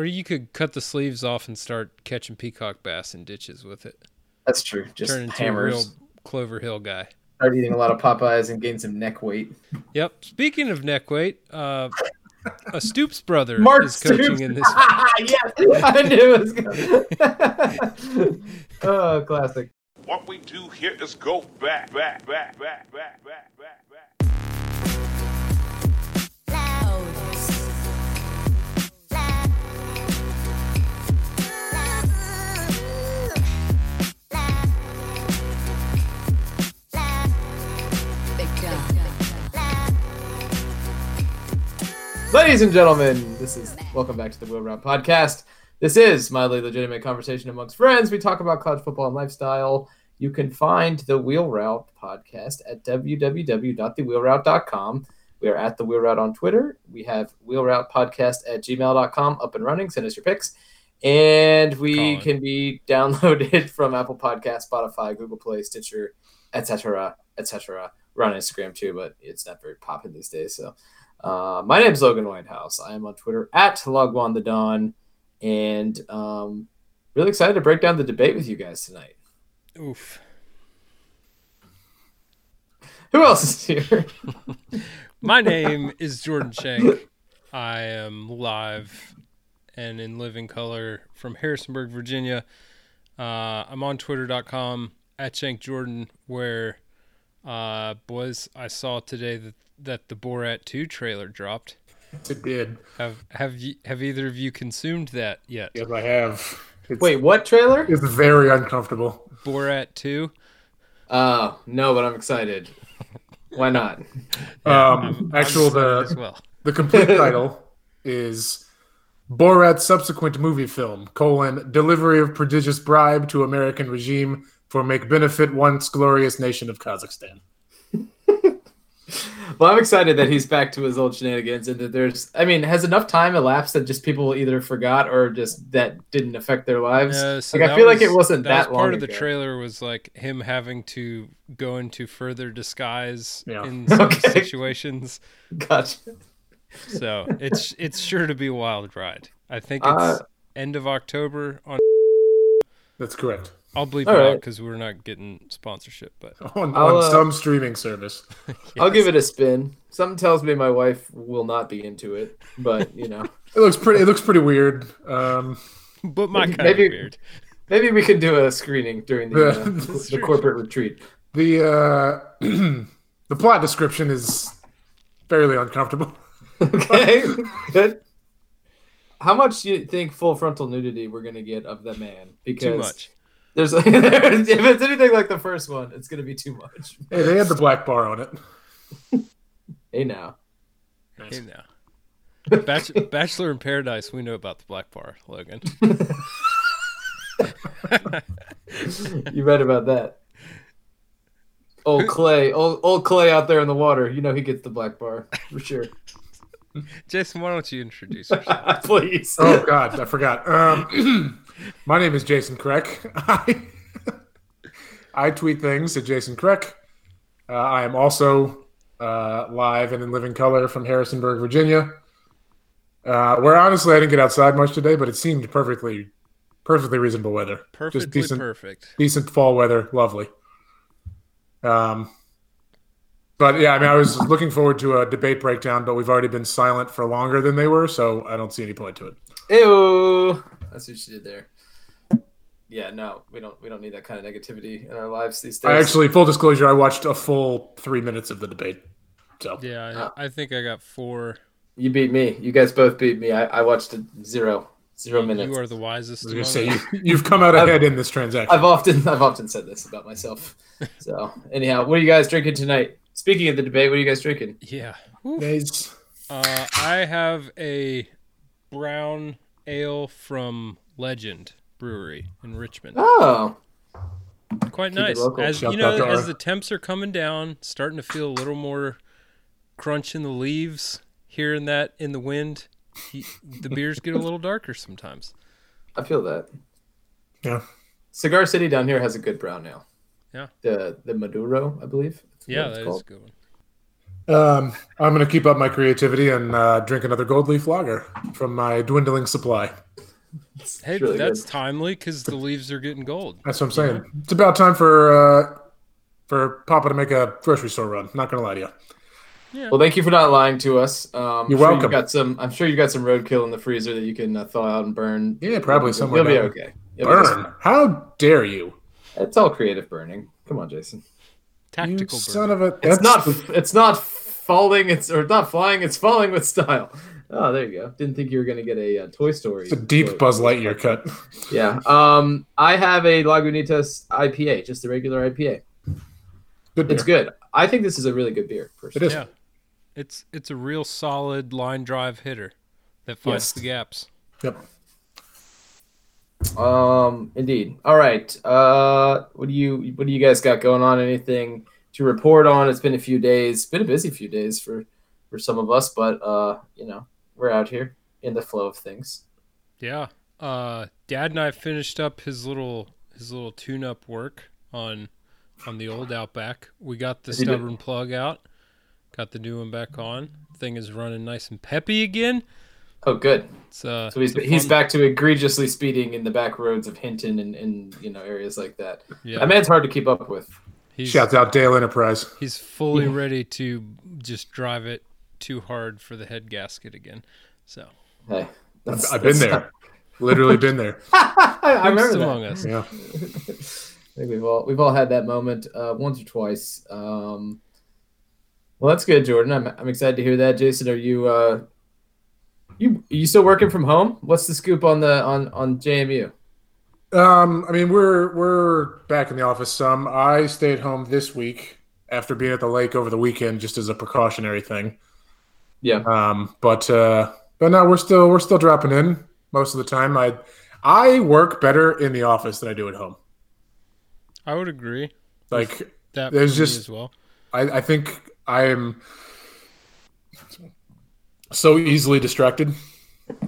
or you could cut the sleeves off and start catching peacock bass in ditches with it. That's true. Just Turn into hammers. a real Clover Hill guy. Start eating a lot of Popeyes and gain some neck weight. Yep. Speaking of neck weight, uh, a Stoops brother Mark is coaching Stoops. in this. yes, I knew it was good. oh, classic. What we do here is go back, back, back, back, back, back, back, back. Ladies and gentlemen, this is welcome back to the Wheel Route Podcast. This is mildly legitimate conversation amongst friends. We talk about college football and lifestyle. You can find the Wheel Route podcast at www.thewheelroute.com. We are at the Wheel Route on Twitter. We have Wheel Route Podcast at gmail.com up and running. Send us your picks. And we Colin. can be downloaded from Apple Podcast, Spotify, Google Play, Stitcher, etc., etc. We're on Instagram too, but it's not very popping these days. So uh, my name is Logan Whitehouse. I am on Twitter at Logwan the Dawn, and um, really excited to break down the debate with you guys tonight. Oof. Who else is here? My name is Jordan Shank. I am live and in living color from Harrisonburg, Virginia. Uh, I'm on twitter.com at Shank Jordan, where, uh, boys, I saw today that, that the Borat 2 trailer dropped. It did. Have have you have either of you consumed that yet? Yes, I have. It's, Wait, what trailer? it's very uncomfortable. Borat 2? Uh, no, but I'm excited. Why not? Um, actual excited as the well. the complete title is Borat's subsequent movie film: colon delivery of prodigious bribe to American regime for make benefit once glorious nation of Kazakhstan. Well, I'm excited that he's back to his old shenanigans, and that there's. I mean, has enough time elapsed that just people either forgot or just that didn't affect their lives? Yeah, so like, I that feel like it wasn't that, was long part of the trailer was like him having to go into further disguise Yeah. in some Okay. situations. Gotcha. So it's it's sure to be a wild ride. I think it's Uh, end of October on. That's correct. I'll bleep all it out because we're not getting sponsorship, but On, I'll, on uh, some streaming service. I'll give it a spin. Something tells me my wife will not be into it, but you know, It looks pretty. It looks pretty weird. Um, but my kind Maybe- of weird. maybe we can do a screening during the, uh, the corporate retreat. the uh, the plot description is fairly uncomfortable. Okay, good. How much do you think full frontal nudity we're gonna get of the man? Because Too much. There's if it's anything like the first one, it's gonna be too much. Hey, they had the black bar on it. Hey now, Hey now. Bach- Bachelor in Paradise, we know about the Black Bar, Logan. you read about that. Old Clay, old old Clay out there in the water. You know he gets the black bar for sure. Jason, why don't you introduce yourself? Please. Oh God, I forgot. Um, my name is Jason Kreck. I, I tweet things at Jason Kreck. Uh, I am also uh, live and in living color from Harrisonburg, Virginia. Uh, where honestly I didn't get outside much today, but it seemed perfectly, perfectly reasonable weather. Perfectly Just decent, perfect. decent fall weather, lovely. Um, but yeah, I mean, I was looking forward to a debate breakdown, but we've already been silent for longer than they were, so I don't see any point to it. Ew. That's what she did there. Yeah, no, we don't we don't need that kind of negativity in our lives these days. I actually, full disclosure, I watched a full three minutes of the debate. So Yeah, Uh, I, I think I got four. you beat me. You guys both beat me. I, I watched it zero. Zero You are the wisest. I was gonna say you, you've come out ahead in this transaction. I've often I've often said this about myself. So anyhow, what are you guys drinking tonight? Speaking of the debate, what are you guys drinking? Yeah. Woo. Nice. Uh, I have a brown ale from Legend Brewery in Richmond. Oh, Quite keep nice. As Shout you know, out as the temps are coming down, starting to feel a little more crunch in the leaves, hearing that in the wind. he- The beers get a little darker sometimes. I feel that. Yeah. Cigar City down here has a good brown ale. Yeah. The the Maduro, I believe. is what Yeah, it's that is a called. good one. Um, I'm going to keep up my creativity and uh, drink another gold leaf lager from my dwindling supply. Hey, really that's good. timely because the leaves are getting gold. That's what I'm saying. It's about time for uh, for Papa to make a grocery store run. Not going to lie to you. Yeah. Well, thank you for not lying to us. Um, I'm You're sure welcome. You got some. I'm sure you got some roadkill in the freezer that you can uh, thaw out and burn. Yeah, probably You'll- somewhere You'll be okay. You'll be just Burn. How dare you? It's all creative burning. Come on, Jason. You Tactical son burn. of a. It's That's not. It's not falling. It's or not flying. It's falling with style. Oh, there you go. Didn't think you were gonna get a uh, Toy Story. It's a deep quote. Buzz Lightyear cut. Yeah. Um, I have a Lagunitas IPA, just a regular IPA. Good beer. It's good. I think this is a really good beer. Personally. It is. Yeah, it's it's a real solid line drive hitter that finds Yes. the gaps. Yep. Um, indeed. All right. Uh, what do you what do you guys got going on? Anything to report on? It's been a few days. Been a busy few days for for some of us, but uh, you know, we're out here in the flow of things. Yeah. Uh, Dad and I finished up his little his little tune up work on on the old Outback. We got the stubborn plug out, got the new one back on. Thing is running nice and peppy again. Oh, good. Uh, So he's he's back to egregiously speeding in the back roads of Hinton and, and you know areas like that. Yeah, That man's hard to keep up with. He's Shouts out Dale Enterprise. he's fully Yeah. ready to just drive it too hard for the head gasket again. So Hey, that's- I've been that's- there. Literally been there. I remember Who's that. among us. Yeah. I think we've all we've all had that moment uh, once or twice. Um, well, that's good, Jordan. I'm I'm excited to hear that. Jason, are you uh, you are you still working from home? What's the scoop on the on on JMU? Um, I mean, we're we're back in the office some. I stayed home this week after being at the lake over the weekend, just as a precautionary thing. Yeah, Um, but uh, but no, we're still we're still dropping in most of the time. I I work better in the office than I do at home. I would agree Like that There's just- as well. I, I think I am so easily distracted.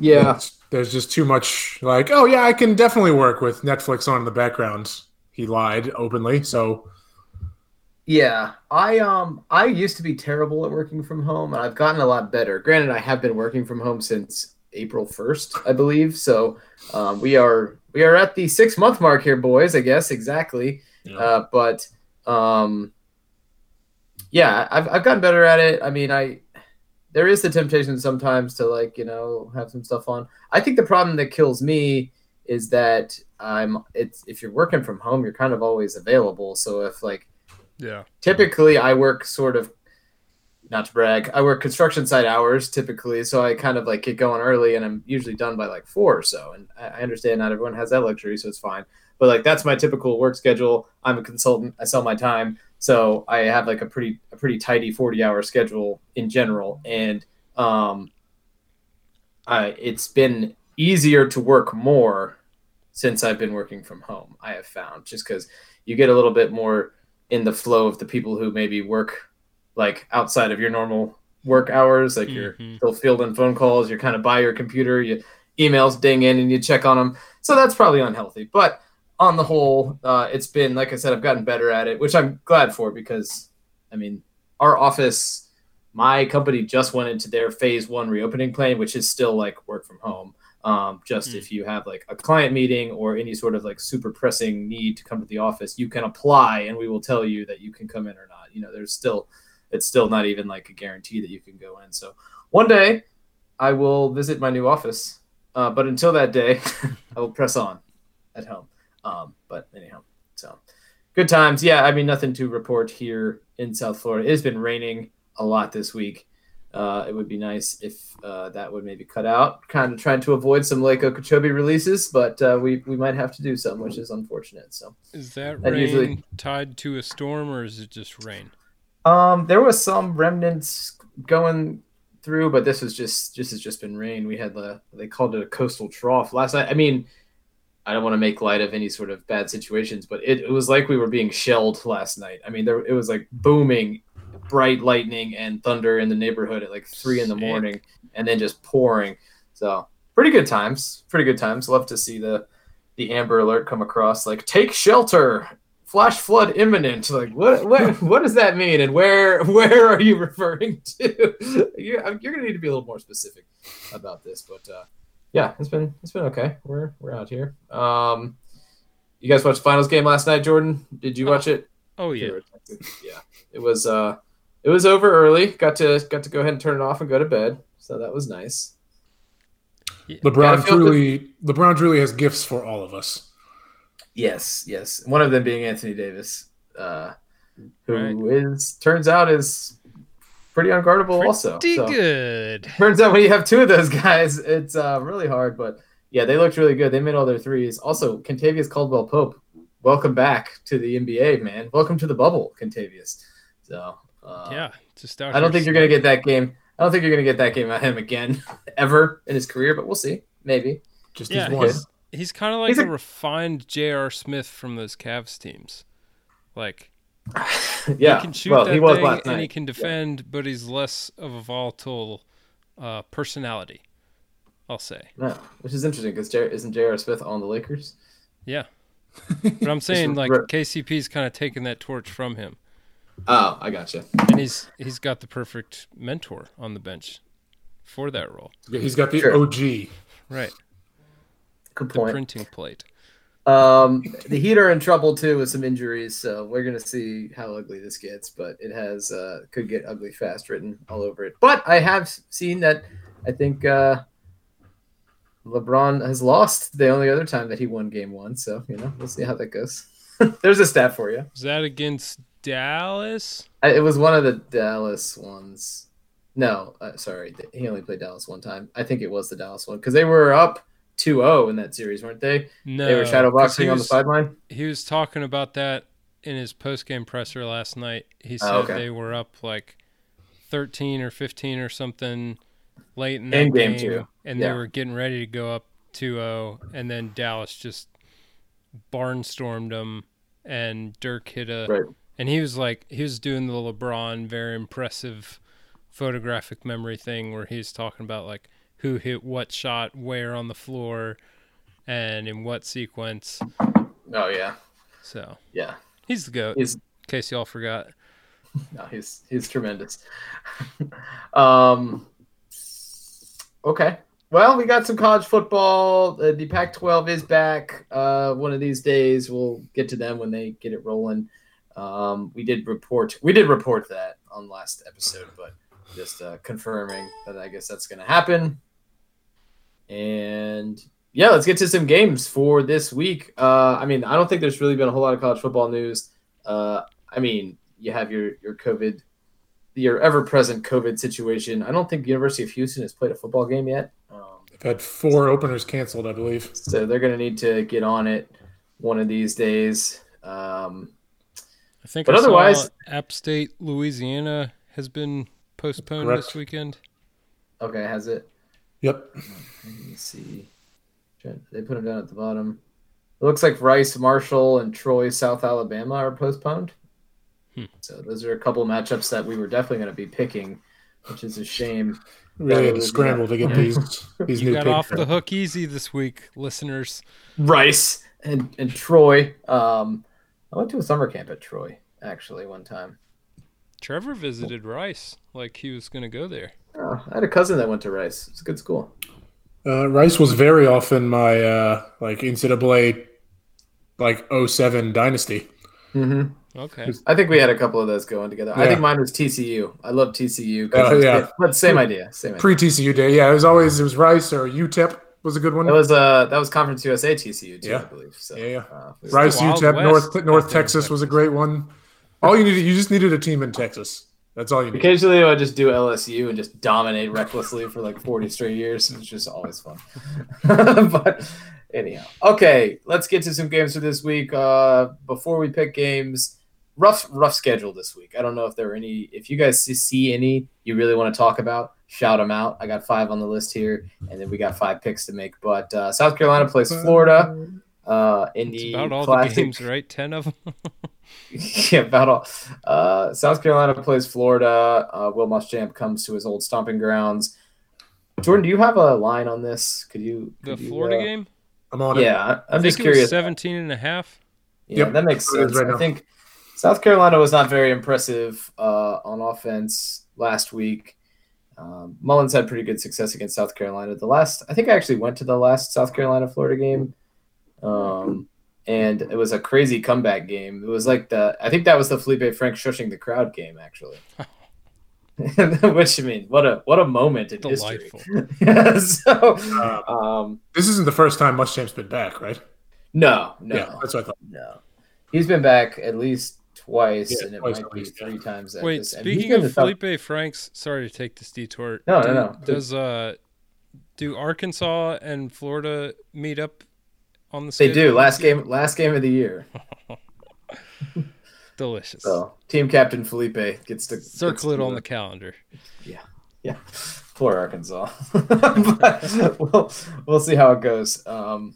yeah. There's just too much like, oh yeah, I can definitely work with Netflix on in the background. He lied openly, so Yeah, I um I used to be terrible at working from home, and I've gotten a lot better. Granted, I have been working from home since April first, I believe. So um, we are we are at the six month mark here, boys. I guess exactly. Yeah. Uh, but um, yeah, I've I've gotten better at it. I mean, I there is the temptation sometimes to like you know have some stuff on. I think the problem that kills me is that I'm it's if you're working from home, you're kind of always available. So if like Yeah. typically I work sort of not to brag, I work construction site hours typically, so I kind of like get going early and I'm usually done by like four or so. And I I understand not everyone has that luxury, so it's fine. But like that's my typical work schedule. I'm a consultant. I sell my time, so I have like a pretty a pretty tidy 40 hour schedule in general. And um, I, it's been easier to work more since I've been working from home. I have found just because you get a little bit more in the flow of the people who maybe work like outside of your normal work hours like you're Mhm. still fielding phone calls you're kind of by your computer you emails ding in and you check on them so that's probably unhealthy but on the whole uh, it's been like i said i've gotten better at it which i'm glad for because i mean our office my company just went into their phase one reopening plan which is still like work from home um, just Mm. if you have like a client meeting or any sort of like super pressing need to come to the office, you can apply and we will tell you that you can come in or not. You know, there's still, it's still not even like a guarantee that you can go in. So one day I will visit my new office. Uh, but until that day, I will press on at home. Um, but anyhow, so good times. Yeah, I mean, nothing to report here in South Florida. It has been raining a lot this week. Uh, it would be nice if uh, that would maybe cut out. Kind of trying to avoid some Lake Okeechobee releases, but uh, we we might have to do some, which is unfortunate. So Is that That rain usually- tied to a storm or is it just rain? um, there was some remnants going through, but this was just this has just been rain. We had the they called it a coastal trough last night. I mean, I don't want to make light of any sort of bad situations, but it, it was like we were being shelled last night. I mean, there it was like booming, bright lightning and thunder in the neighborhood at like three in the morning, and then just pouring. So pretty good times. Pretty good times. Love to see the the Amber Alert come across. Like take shelter flash flood imminent. Like what what what does that mean? And where where are you referring to? you're, you're gonna need to be a little more specific about this. But uh, yeah, it's been it's been okay. We're we're out here. Um, you guys watched the finals game last night, Jordan? Did you watch it? Oh yeah. Yeah. It was uh it was over early. Got to got to go ahead and turn it off and go to bed. So that was nice. Gotta LeBron feel truly, LeBron truly has gifts for all of us. Yes, yes. One of them being Anthony Davis, uh, who is Right. turns out is pretty unguardable also. Pretty So, good. turns out when you have two of those guys, it's uh, really hard. But yeah, they looked really good. They made all their threes. Also, Kentavious Caldwell Pope, welcome back to the NBA, man. Welcome to the bubble, Kentavious. So uh, yeah. Just out I don't here think you're gonna get that game. I don't think you're gonna get that game out of him again ever in his career, but we'll see. Maybe. Just Yeah, as one. he's, he's kind of like He's a, a- refined J.R. Smith from those Cavs teams. Like yeah. he can shoot well, that he was thing last and he can defend, but he's less of a volatile uh, personality. I'll say. No, which is interesting because J- isn't J.R. Smith on the Lakers? Yeah. But I'm saying like KCP's kind of taking that torch from him, Oh, I gotcha. and he's he's got the perfect mentor on the bench for that role. He's got the Sure. OG. Right. Good point. The printing plate. Um, the Heat are in trouble too with some injuries, so we're gonna see how ugly this gets. But it has uh, could get ugly fast written all over it. But I have seen that. I think uh, LeBron has lost the only other time that he won Game One. So you know we'll see how that goes. There's a stat for you. Is that against Dallas? I- It was one of the Dallas ones. No, uh, sorry, he only played Dallas one time. I think it was the Dallas one because they were up 2-0 in that series, weren't they? No. they were shadowboxing on the sideline. He was talking about that in his post game presser last night. He oh, said Oh, okay. they were up like 13 or 15 or something late in that In game and Yeah. they were getting ready to go up 2-0 and then Dallas just barnstormed them and Dirk hit a Right. and he was like he was doing the LeBron very impressive photographic memory thing where he's talking about like who hit what shot where on the floor and in what sequence. Oh yeah, So yeah. he's the goat. He's in case y'all forgot. no, he's he's tremendous. um, okay. Well, we got some college football. Uh, the Pac-12 is back. Uh, one of these days, we'll get to them when they get it rolling. Um, we did report. We did report that on last episode, but just uh, confirming that I guess that's going to happen. And yeah, let's get to some games for this week. Uh, I mean, I don't think there's really been a whole lot of college football news. Uh, I mean, you have your your COVID, your ever present COVID situation. I don't think University of Houston has played a football game yet. Um, They've had four openers canceled, I believe. so they're going to need to get on it one of these days. Um, I think But I saw otherwise- App State, Louisiana has been postponed Correct. this weekend. okay, has it? Yep. Let me see. They put them down at the bottom. It looks like Rice, Marshall, and Troy, South Alabama are postponed. Hmm. So those are a couple matchups that we were definitely going to be picking, which is a shame. Really had to scramble to get these these You new got picks. off the hook easy this week, listeners. Rice and, and Troy. Um, I went to a summer camp at Troy actually one time. Trevor visited Rice like he was going to go there. Oh, I had a cousin that went to Rice. It's a good school. Uh, Rice was very often my uh, like NCAA like 07 dynasty. Mm-hmm. Okay. I think we had a couple of those going together. I think mine was TCU. I love TCU. Oh, it's- yeah. but same idea. Same idea. Pre TCU day, yeah, it was always it was Rice or UTEP was a good one. That was uh that was Conference USA TCU too, I believe. So Yeah, yeah. uh, Rice, Wild UTEP, West North North there Texas was a great one. All you needed, you just needed a team in Texas. That's all you needed. Occasionally, I just do LSU and just dominate recklessly for like 40 straight years. It's just always fun. but anyhow, okay, let's get to some games for this week. Uh, before we pick games, rough rough schedule this week. I don't know if there are any. If you guys see- see any you really want to talk about, shout them out. I got five on the list here, and then we got five picks to make. But uh, South Carolina plays Florida. Uh, in It's the about all classic, the games, right? 10 of them. yeah, about all. Uh, South Carolina plays Florida. Uh, Will Muschamp comes to his old stomping grounds. Jordan, do you have a line on this? Could you? The you, Florida uh, game? I'm on it. Yeah, I- I I'm think just it curious. was 17 and a half. Yeah, Yep, that makes sense. right I think South Carolina was not very impressive uh, on offense last week. Um, Mullen's had pretty good success against South Carolina. The last, I think I actually went to the last South Carolina Florida game, um, and it was a crazy comeback game. It was like the, I think that was the Feleipe Frank shushing the crowd game actually. Which I mean, what a what a moment in Delightful. history. yeah, so, Uh, um, this isn't the first time Muschamp's been back, right? no, no, Yeah, that's what I thought. no. He's been back at least twice, Yeah, and it twice might at be least, yeah. three times. At Wait, this. speaking of the top- Feleipe Franks, sorry to take this detour. No, no, no. Does uh, do Arkansas and Florida meet up on the? they do last game, last game of the year. Delicious. So team captain Feleipe gets to Circle gets it to, on the calendar. yeah. Yeah. Poor Arkansas. but we'll we'll see how it goes. Um,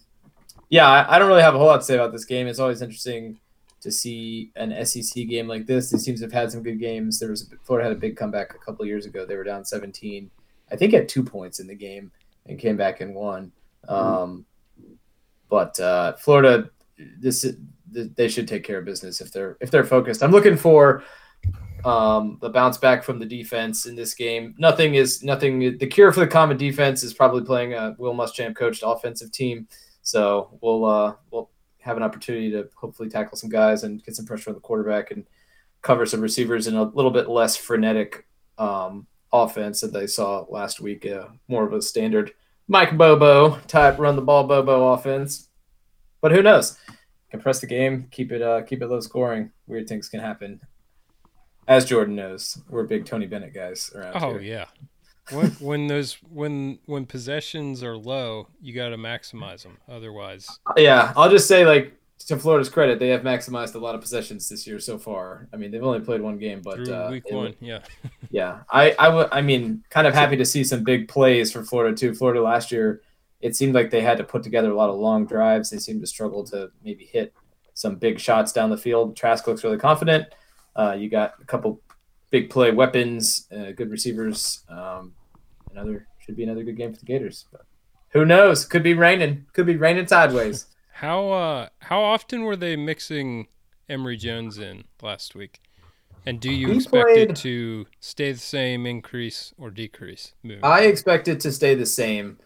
yeah, I, I don't really have a whole lot to say about this game. It's always interesting to see an SEC game like this. These teams have had some good games. There was Florida had a big comeback a couple of years ago. They were down 17, I think, at two points in the game and came back and won. Um, but uh, Florida, this th- they should take care of business if they're if they're focused. I'm looking for um, the bounce back from the defense in this game. Nothing is nothing. The cure for the common defense is probably playing a Will Muschamp coached offensive team. So we'll uh, we'll have an opportunity to hopefully tackle some guys and get some pressure on the quarterback and cover some receivers in a little bit less frenetic um, offense that they saw last week. Uh, more of a standard Mike Bobo type run the ball Bobo offense. But who knows? Compress the game, keep it uh, keep it low scoring. Weird things can happen. As Jordan knows, we're big Tony Bennett guys around Oh here. yeah. When when those when when possessions are low, you got to maximize them. Otherwise, Yeah, I'll just say like to Florida's credit, they have maximized a lot of possessions this year so far. I mean, they've only played one game, but uh, week one, yeah. Yeah, I I would I mean, kind of happy to see some big plays for Florida too. Florida last year, it seemed like they had to put together a lot of long drives. They seemed to struggle to maybe hit some big shots down the field. Trask looks really confident. Uh, you got a couple big play weapons, uh, good receivers. Um, another should be another good game for the Gators. But who knows? Could be raining. Could be raining sideways. How uh how often were they mixing Emory Jones in last week? And do you He expect played- it to stay the same, increase, or decrease? Moving I expect it to stay the same,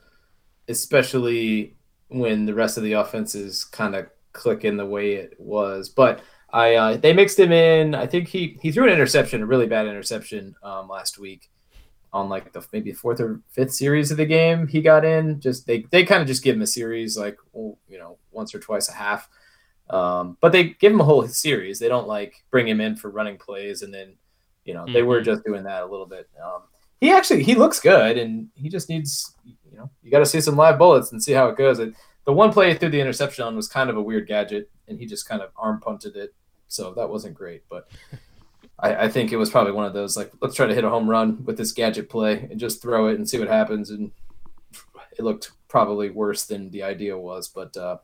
especially when the rest of the offense is kind of clicking the way it was. But I uh, they mixed him in. I think he he threw an interception, a really bad interception um, last week on like the maybe fourth or fifth series of the game. He got in. Just they they kind of just give him a series like well, you know once or twice a half. Um, but they give him a whole series. They don't like bring him in for running plays and then you know they were Mhm. just doing that a little bit. Um, he actually he looks good and he just needs you know you got to see some live bullets and see how it goes. It, the one play he threw the interception on was kind of a weird gadget and he just kind of arm punted it, so that wasn't great. But I, I think it was probably one of those like let's try to hit a home run with this gadget play and just throw it and see what happens. And it looked probably worse than the idea was, but uh,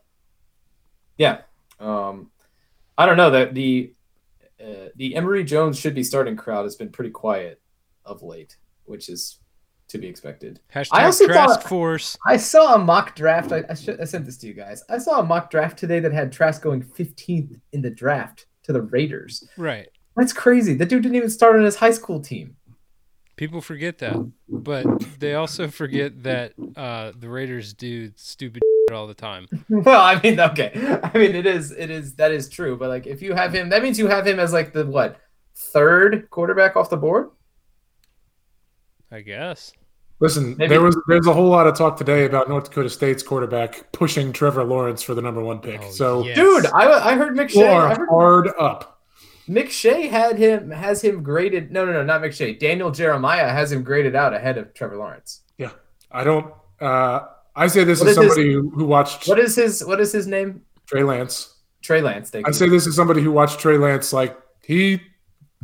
yeah, um, I don't know that the uh, the Emory Jones should be starting crowd has been pretty quiet of late, which is to be expected. Hashtag I also Trask thought- Force. I saw a mock draft. I, I, should, I sent this to you guys. I saw a mock draft today that had Trask going 15th in the draft to the Raiders. Right. That's crazy. The dude didn't even start on his high school team. People forget that, but they also forget that uh, the Raiders do stupid all the time. Well, I mean, okay. I mean, it is, it is, that is true. But like, if you have him, that means you have him as like the what third quarterback off the board. I guess. Listen, Maybe- there was there's a whole lot of talk today about North Dakota State's quarterback pushing Trevor Lawrence for the number one pick. Oh, so yes. Dude, I, I heard people McShay. I heard hard up. McShay had him has him graded. No, no, no, not McShay. Daniel Jeremiah has him graded out ahead of Trevor Lawrence. Yeah, I don't. Uh, I say this What as is his- somebody who, who watched What is his What is his name? Trey Lance. Trey Lance. Thank I you. say this as somebody who watched Trey Lance. Like he,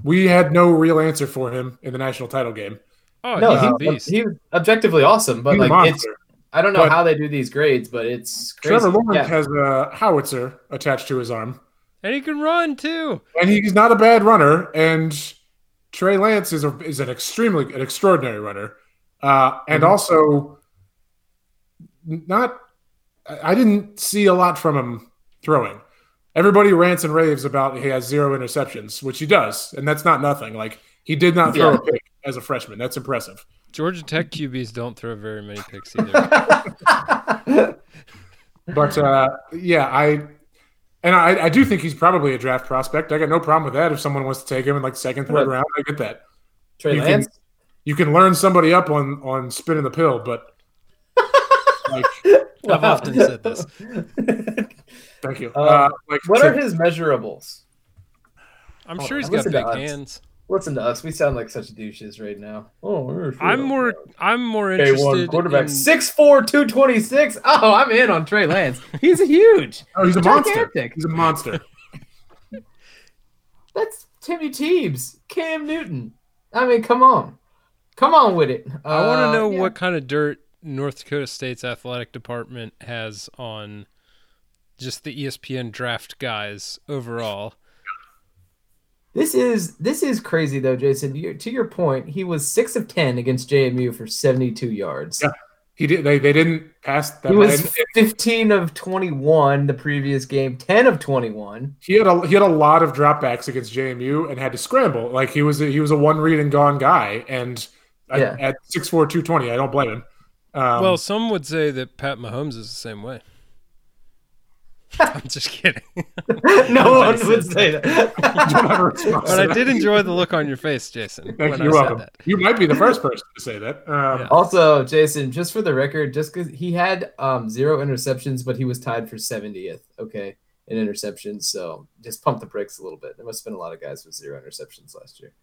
we had no real answer for him in the national title game. Oh, no, he's a he, beast. he objectively awesome, but He's like it's. I don't know But- how they do these grades, but it's crazy. Trevor Lawrence Yeah. has a howitzer attached to his arm, and he can run too. and he's not a bad runner. And Trey Lance is a, is an extremely an extraordinary runner, uh, and Mhm. also not. I I didn't see a lot from him throwing. everybody rants and raves about he has zero interceptions, which he does, and that's not nothing. Like he did not throw Yeah. a pick as a freshman. That's impressive. Georgia Tech QBs don't throw very many picks either. But uh, yeah, I and I, I do think he's probably a draft prospect. I got no problem with that. If someone wants to take him in like second, third Right. round, I get that. Trey You can- You can learn somebody up on on spinning the pill, but like, I've often said this. thank you. Uh, Uh, like, what to- are his measurables? I'm Hold sure on, he's got big us. hands. Listen to us. We sound like such douches right now. Oh, I'm more I'm more Day one interested quarterback. in 6'4", 226. Oh, I'm in on Trey Lance. He's huge. oh, he's a monster. He's a monster. That's Timmy Teebs, Cam Newton. I mean, come on, come on with it. I want Uh, to know yeah. what kind of dirt North Dakota State's athletic department has on just the ESPN draft guys overall. This is this is crazy though, Jason. You- To your point, he was six of ten against JMU for seventy-two yards. Yeah. He did. They, they didn't pass that. He was and- fifteen of twenty-one the previous game, ten of twenty-one. he had a he had a lot of dropbacks against JMU and had to scramble. Like he was a, he was a one read and gone guy. And at- Yeah. at, six four two twenty, I don't blame him. Um, well, some would say that Pat Mahomes is the same way. I'm just kidding. no one says would say that. don't have a response but I did enjoy the look on your face, Jason. Thank you. You're welcome. that. You might be the first person to say that. Um, Yeah. Also, Jason, just for the record, just because he had um, zero interceptions, but he was tied for 70th, okay, in interceptions. So just pump the brakes a little bit. There must have been a lot of guys with zero interceptions last year.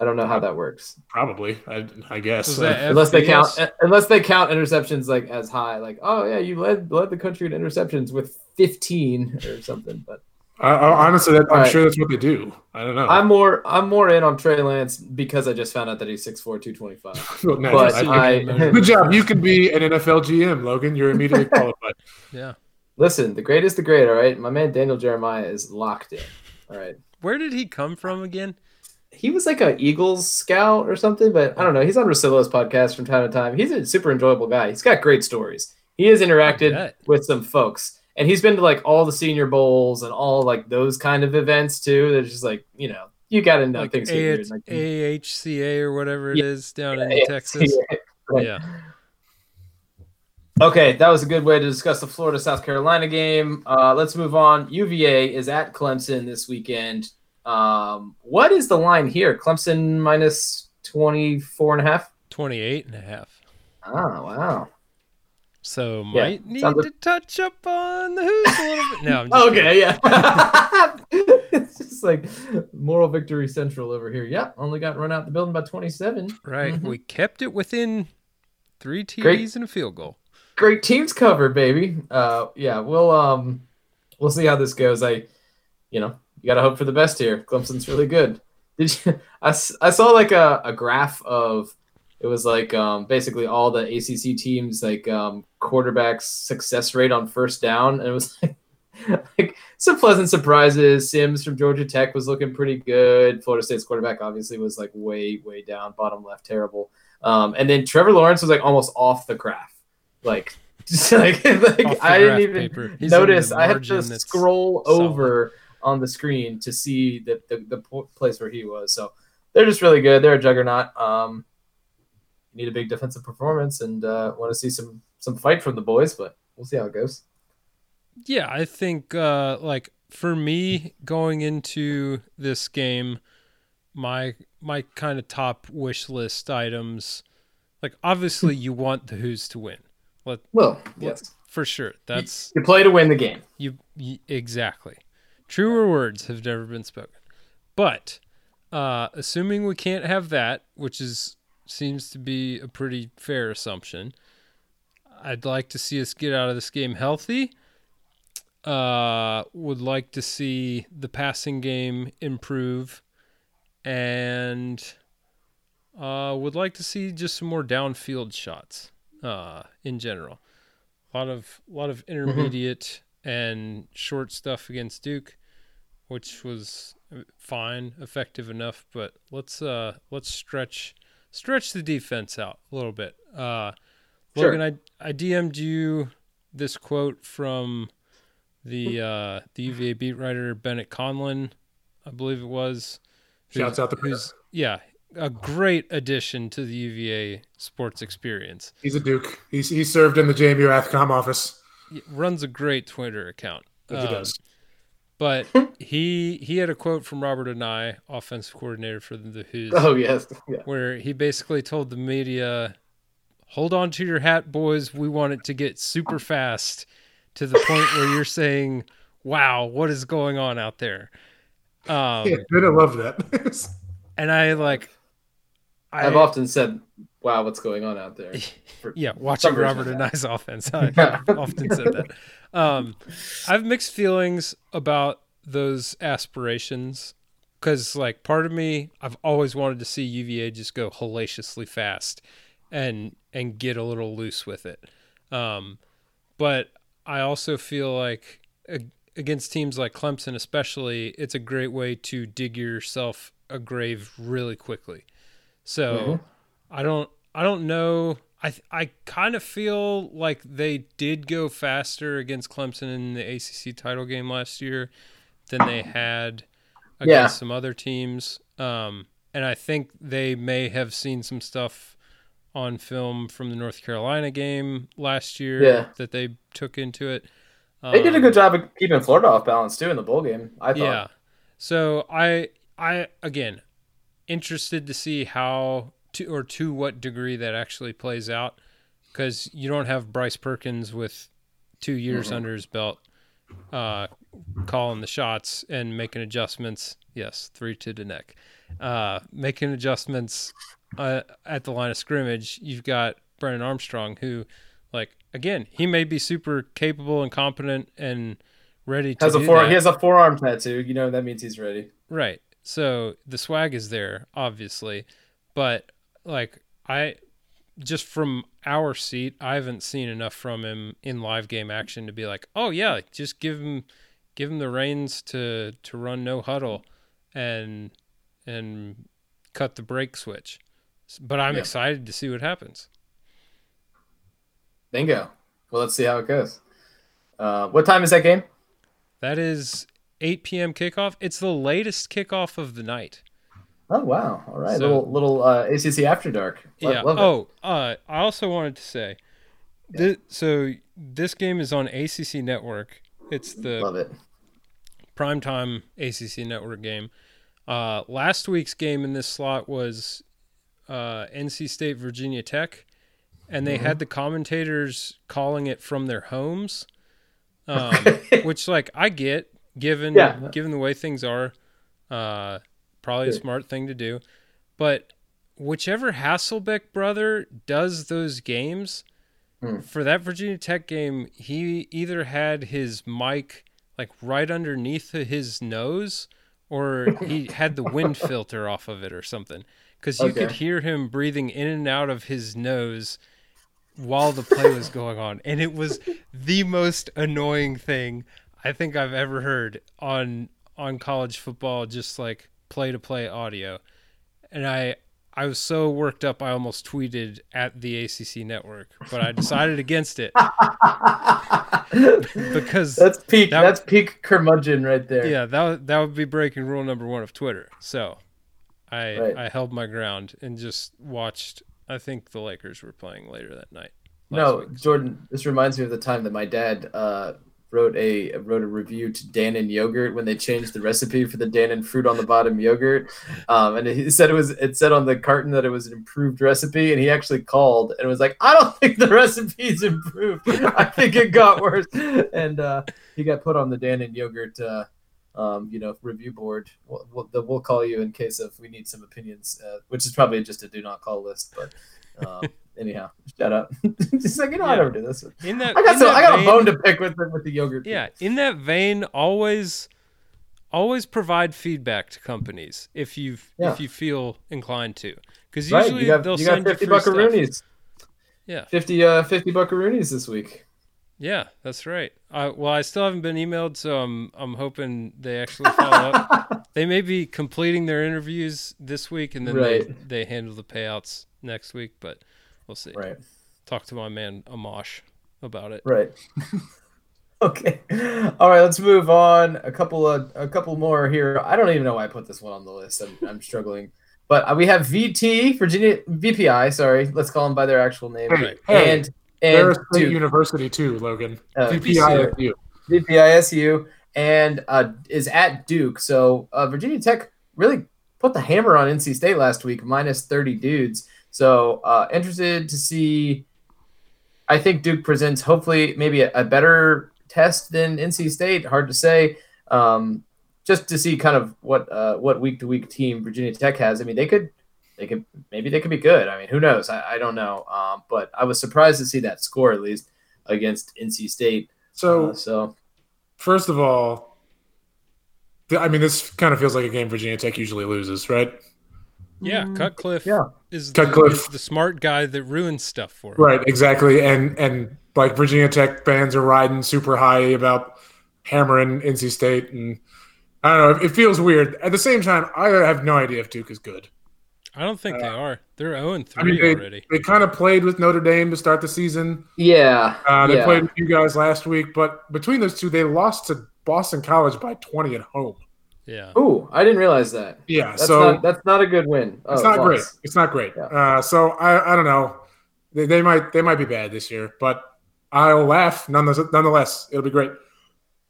I don't know how that works. Probably, I, I guess. Was Unless they count unless they count interceptions like as high, like, oh yeah, you led led the country in interceptions with 15 or something. But I, I, honestly, that, I'm All right. sure that's what they do. I don't know. I'm more I'm more in on Trey Lance because I just found out that he's 6'4", 225. Well, no, But I- I, good job. You can be an NFL GM, Logan. You're immediately qualified. Yeah. listen, the great is the great, all right? My man Daniel Jeremiah is locked in. All right. Where did he come from again? He was like a Eagles scout or something, but I don't know. He's on Rosillo's podcast from time to time. He's a super enjoyable guy. He's got great stories. He has interacted with some folks, and he's been to like all the Senior Bowls and all like those kind of events too. They're just like you know you got to know Like things. A- like- AHCA or whatever it Yeah. is down in Yeah, Texas. Right. Yeah. Okay, that was a good way to discuss the Florida South Carolina game. Uh, let's move on. UVA is at Clemson this weekend. Um, what is the line here? Clemson minus 24 and a half? 28 and a half. Oh, wow. So Yeah, might need sounds like- to touch up on the who's a little bit. No, I'm just kidding. Okay, yeah. it's just like moral victory central over here. Yep, only got run out the building by 27. Right. Mhm. We kept it within three TDs Great. and a field goal. Great teams cover, baby. Uh, yeah, we'll um, we'll see how this goes. I, you know, you gotta hope for the best here. Clemson's really good. Did you? I, I saw like a, a graph of it was like um basically all the ACC teams like um quarterbacks success rate on first down, and it was like. Like some pleasant surprises. Sims from Georgia Tech was looking pretty good. Florida State's quarterback obviously was like way, way down, bottom left, terrible. Um, and then Trevor Lawrence was like almost off the graph, like just like, like I didn't even paper. Notice. I had to scroll over on the screen to see the, the the place where he was. So they're just really good. They're a juggernaut. Um, need a big defensive performance and uh, want to see some some fight from the boys, but we'll see how it goes. Yeah, I think uh like for me going into this game, my my kind of top wish list items, like obviously you want the Who's to win. Let Well, yes, for sure. That's you play to win the game. you, y exactly. Truer words have never been spoken. But uh assuming we can't have that, which is seems to be a pretty fair assumption, I'd like to see us get out of this game healthy. Uh, would like to see the passing game improve, and uh, would like to see just some more downfield shots. Uh, in general, a lot of lot of intermediate and short stuff against Duke, which was fine, effective enough. But let's uh let's stretch stretch the defense out a little bit. Uh, Sure. Logan, I I DM'd you this quote from the uh, the UVA beat writer Bennett Conlin, I believe it was. Shouts out the who's yeah, a great addition to the UVA sports experience. He's a Duke. He's he served in the JMU Athcom office. He runs a great Twitter account. Yes, he Um, does. But he he had a quote from Robert Anae, offensive coordinator for the Who's, Oh yes, yeah. where he basically told the media, "Hold on to your hat, boys. We want it to get super fast to the point where you're saying, "Wow, what is going on out there?" Um, Yeah, I love that. and I like, I, I've often said, "Wow, what's going on out there?" Yeah, watching Robert Anae's offense, I've often said that. Um, I have mixed feelings about those aspirations because, like, part of me, I've always wanted to see UVA just go hellaciously fast and and get a little loose with it. Um, but I also feel like against teams like Clemson, especially, it's a great way to dig yourself a grave really quickly. So Mhm. I don't I don't know. I I kind of feel like they did go faster against Clemson in the ACC title game last year than they had against Yeah. some other teams. Um, and I think they may have seen some stuff on film from the North Carolina game last year Yeah. that they took into it. They did a Um, good job of keeping Florida off balance too in the bowl game. I thought. yeah. So I I again interested to see how to or to what degree that actually plays out because you don't have Bryce Perkins with two years Mhm. under his belt uh calling the shots and making adjustments yes three to the neck uh making adjustments uh, at the line of scrimmage you've got Brennan Armstrong who like again he may be super capable and competent and ready to Has a do fore- that. he has a forearm tattoo. You know that means he's ready. Right. So the swag is there, obviously, but like I just from our seat, I haven't seen enough from him in live game action to be like, oh yeah, just give him give him the reins to to run no huddle and and cut the brake switch. But I'm Yeah. excited to see what happens. Bingo. Well, let's see how it goes. Uh, what time is that game? That is 8 p.m. kickoff. It's the latest kickoff of the night. Oh wow! All right, So- little little uh, ACC after dark. Lo- yeah. love it. Oh, uh, I also wanted to say, thi- so this game is on ACC Network. It's the love it. primetime ACC Network game. Uh, last week's game in this slot was uh, NC State Virginia Tech, and they Mm-hmm. had the commentators calling it from their homes, um, which like I get given Yeah. given the way things are, uh, probably a smart thing to do. But whichever Hasselbeck brother does those games, Hmm. for that Virginia Tech game, he either had his mic like right underneath his nose or he had the wind filter off of it or something. Because you could hear him breathing in and out of his nose while the play was going on. And it was the most annoying thing i think i've ever heard on on college football. Just like play to play audio and i i was so worked up i almost tweeted at the acc network but i decided against it because that's peak. that- that's peak curmudgeon right there. yeah, that would- that would be breaking rule number one of Twitter. So, I Right. I held my ground and just watched. I think the Lakers were playing later that night. No, week. Jordan. This reminds me of the time that my dad uh, wrote a wrote a review to Dannon yogurt when they changed the recipe for the Dannon fruit on the bottom yogurt, um, and he said it was it said on the carton that it was an improved recipe, and he actually called and was like, "I don't think the recipe's improved. I think it got worse," and uh, he got put on the Dannon yogurt. Uh, um, you know, review board. We'll, we'll, we'll call you in case of we need some opinions, uh, which is probably just a do not call list. But um, anyhow, shut up. Just like you know, I Yeah. never do this. in that, I got in some, that I got vein, a bone to pick with with the yogurt. Yeah, in that vein, always always provide feedback to companies if you Yeah. if you feel inclined to, because right. usually You got they'll you got send fifty you free stuff. buckaroonies. Yeah. 50 uh 50 buckaroonies this week. Yeah, that's right. I, well, I still haven't been emailed, so I'm I'm hoping they actually follow up. They may be completing their interviews this week, and then Right. they, they handle the payouts next week. But we'll see. right. Talk to my man Amash about it. Right. okay. All right, let's move on. A couple of a couple more here. I don't even know why I put this one on the list. I'm, I'm struggling. But uh, we have VT Virginia VPI. Sorry, let's call them by their actual name. Hey, hey, and They're and state Duke. university too, Logan. Uh, VPISU. VPISU and uh, is at Duke. So uh, Virginia Tech really put the hammer on NC State last week, minus 30 dudes. So uh, interested to see. I think Duke presents hopefully maybe a, a better test than NC State. Hard to say. Um, just to see kind of what uh, what week to week team Virginia Tech has. I mean, they could they could maybe they could be good. I mean, who knows? I, I don't know. Um, but I was surprised to see that score at least against NC State. So Uh, so first of all, I mean, this kind of feels like a game Virginia Tech usually loses, right? Yeah, Cutcliffe yeah. is, Cutcliffe. The, is the smart guy that ruins stuff for him. Right, exactly. And and like Virginia Tech fans are riding super high about hammering NC State, and I don't know. It feels weird. At the same time, I have no idea if Duke is good. I don't think they are. They're 0 and 3 I mean, they, already. they kind of played with Notre Dame to start the season. Yeah. Uh, they yeah. played with you guys last week, but between those two, they lost to Boston College by 20 at home. Yeah. Ooh, I didn't realize that. Yeah, That's so not that's not a good win. it's Oh, not loss. great. It's not great. Yeah. Uh, so I, I don't know. They, they might they might be bad this year, but I'll laugh nonetheless. Nonetheless, it'll be great.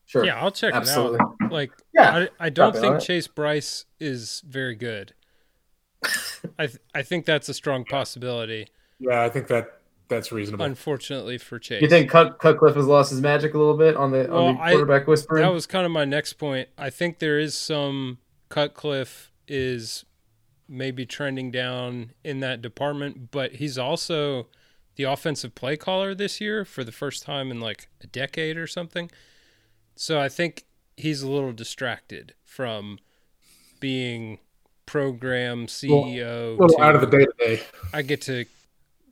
Sure. Yeah, I'll check Absolutely. it out. Like, Yeah. I, I don't Drop it on think it. Chase Brice is very good. I th- I think that's a strong possibility. Yeah, I think that that's reasonable. Unfortunately for Chase, You think Cut, Cutcliffe has lost his magic a little bit on the Well, on the I- quarterback whispering? that was kind of my next point. I think there is some Cutcliffe is maybe trending down in that department, but he's also the offensive play caller this year for the first time in like a decade or something. So I think he's a little distracted from being program CEO. a little to- out of the day to day. I get to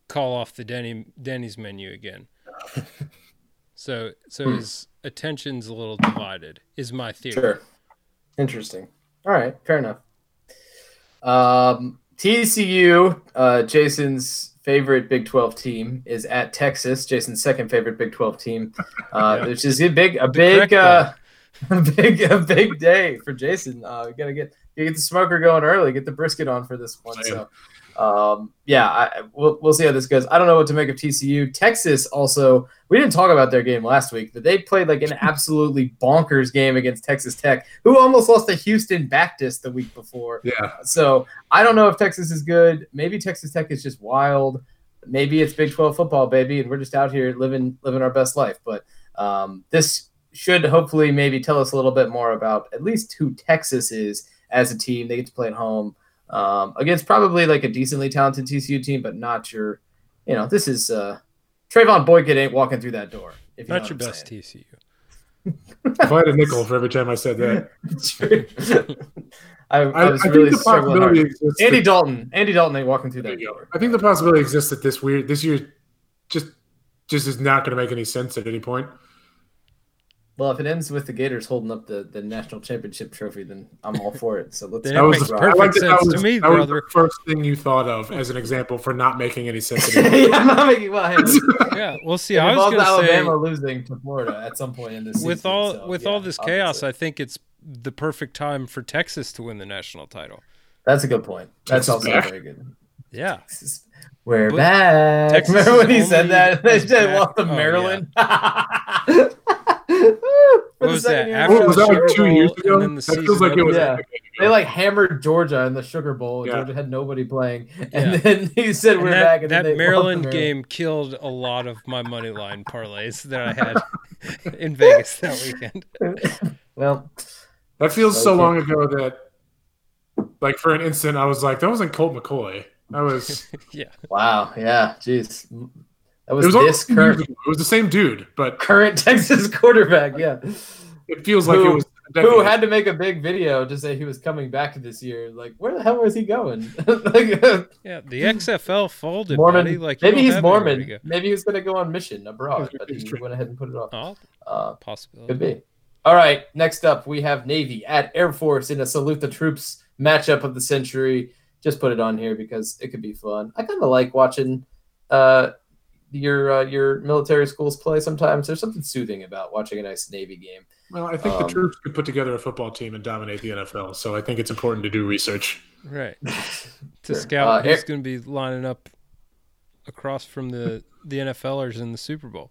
call off the Denny Denny's menu again. So so Hmm. his attention's a little divided. Is my theory. Sure. Interesting. All right, fair enough. Um, TCU, uh, Jason's favorite Big 12 team is at Texas. Jason's second favorite Big 12 team, uh, which is a big, a big, uh, a big, a big day for Jason. Uh, we gotta get you get the smoker going early, get the brisket on for this one. Same. So, um, yeah, I, we'll we'll see how this goes. I don't know what to make of TCU. Texas also, we didn't talk about their game last week, but they played like an absolutely bonkers game against Texas Tech, who almost lost to Houston Baptist the week before. Yeah, So I don't know if Texas is good. Maybe Texas Tech is just wild. Maybe it's Big 12 football, baby, and we're just out here living living our best life. But um, this should hopefully maybe tell us a little bit more about at least who Texas is as a team. They get to play at home um, against probably like a decently talented TCU team, but not your, you know, this is uh, Trevone Boykin ain't walking through that door. If you know Not your best saying. TCU. if I had a nickel for every time I said that, True. I, I, I I was think really the struggling. possibility exists. Andy that- Dalton. Andy Dalton ain't walking through that you door. I think the possibility exists that this weird this year just just is not going to make any sense at any point. Well, if it ends with the Gators holding up the, the national championship trophy, then I'm all for it. So let's. Then That was makes perfect like that that sense to me, that was the first thing you thought of as an example for not making any sense. Anymore. yeah, I'm not making well. Hey, Yeah, we'll see. I was going to say Alabama losing to Florida at some point in this season. with all so, with yeah, all this chaos. I think it's the perfect time for Texas to win the national title. that's a good point. That's Texas also back. very good. Yeah. Texas- We're But back. Texas Remember when he said that? They said back- lost to oh, yeah. Maryland. What was that? After What was that like Sugar two years ago? and then the that feels season like it was. Yeah. a decade ago. They like hammered Georgia in the Sugar Bowl. Yeah. Georgia had nobody playing, and Yeah. then he said And we're that, back. And that then they lost to Maryland Maryland. game killed a lot of my money line parlays that I had in Vegas that weekend. Well, That feels so long ago that, like, for an instant, I was like, that wasn't Colt McCoy. That was. Yeah. wow, yeah, jeez, that was, It was this current ago. It was the same dude, but current Texas quarterback. Yeah, it feels like Who- it was. a who had to make a big video to say he was coming back this year. Like, where the hell was he going? like, Yeah. The XFL folded, Mormon. buddy. Like maybe he's have anywhere to Mormon. Maybe he was going to go on mission abroad, but It's he went ahead and put it off. Oh, Uh, possibility. Could be. All right. Next up, we have Navy at Air Force in a salute the troops matchup of the century. Just put it on here because it could be fun. I kind of like watching uh, your uh, your military schools play sometimes. There's something soothing about watching a nice Navy game. Well, I think Um, the troops could put together a football team and dominate the NFL. So I think it's important to do research. Right. To Sure. scout Uh, who's going to be lining up across from the the NFLers in the Super Bowl.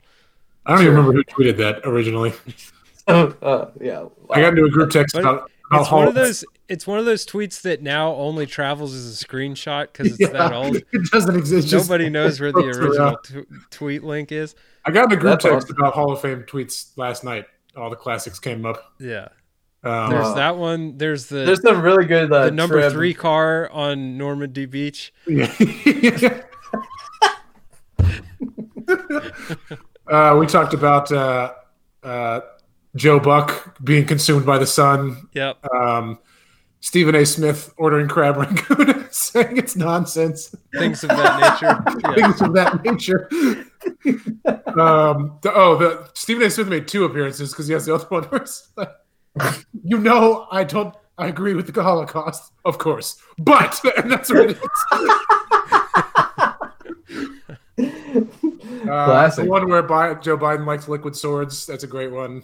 I don't Sure. even remember who tweeted that originally. uh, yeah, I got into a group text about, about It's one of those. It's one of those tweets that now only travels as a screenshot because it's Yeah, that old. It doesn't exist. just- Nobody knows where the original t- tweet link is. I got in a group That's text awesome. about Hall of Fame tweets last night. All the classics came up. Yeah. Um, There's that one. There's the There's some really good uh, the number trim- three car on Normandy Beach. uh, we talked about uh, uh, Joe Buck being consumed by the sun. Yep. Um, Stephen A. Smith ordering crab rangoon, saying it's nonsense. Things of that nature. Yeah. Things of that nature. um, the, oh, the Stephen A. Smith made two appearances because he has the other one. Where it's like, you know, I don't. I agree with the Holocaust, of course, but and that's what it is. Uh, Classic. The one where Bi- Joe Biden likes liquid swords. That's a great one.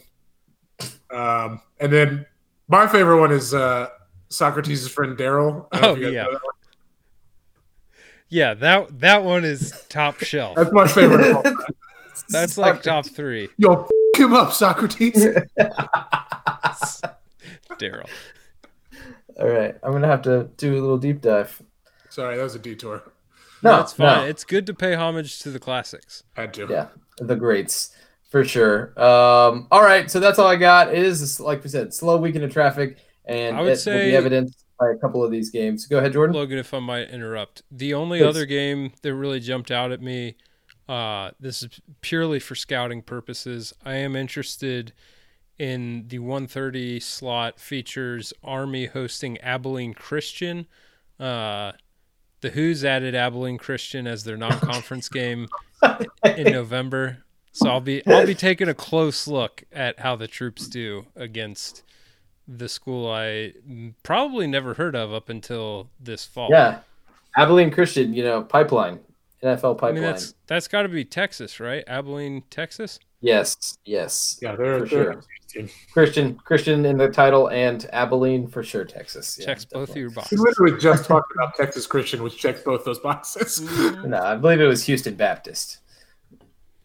Um, and then my favorite one is uh, Socrates' friend Daryl. I don't know Oh, if you guys yeah. that one. Yeah, that that one is top shelf. That's my favorite. of all time. That's like top three. Yo, f- him up, Socrates. Daryl. All right, I'm gonna have to do a little deep dive. Sorry, that was a detour. No, it's fine. no. It's good to pay homage to the classics. Had to. Yeah, the greats for sure. Um, all right, so that's all I got. It is like we said, slow weekend of traffic, and I would it will say- be evidenced by a couple of these games. Go ahead, Jordan. Logan, if I might interrupt, the only Please. other game that really jumped out at me, uh, this is purely for scouting purposes. I am interested in the 130 slot features Army hosting Abilene Christian. Uh, the Who's added Abilene Christian as their non-conference game in November, so I'll be I'll be taking a close look at how the troops do against the school I probably never heard of up until this fall. Yeah, Abilene Christian, you know, pipeline, NFL I pipeline. mean that's that's got to be Texas, right? Abilene, Texas. yes, yes, Yeah, they're, For they're sure. Christian, Christian in the title, and Abilene for sure, Texas. Yeah, Checks both of definitely. your We literally just talked about Texas Christian, which checks both those boxes. No, I believe it was Houston Baptist.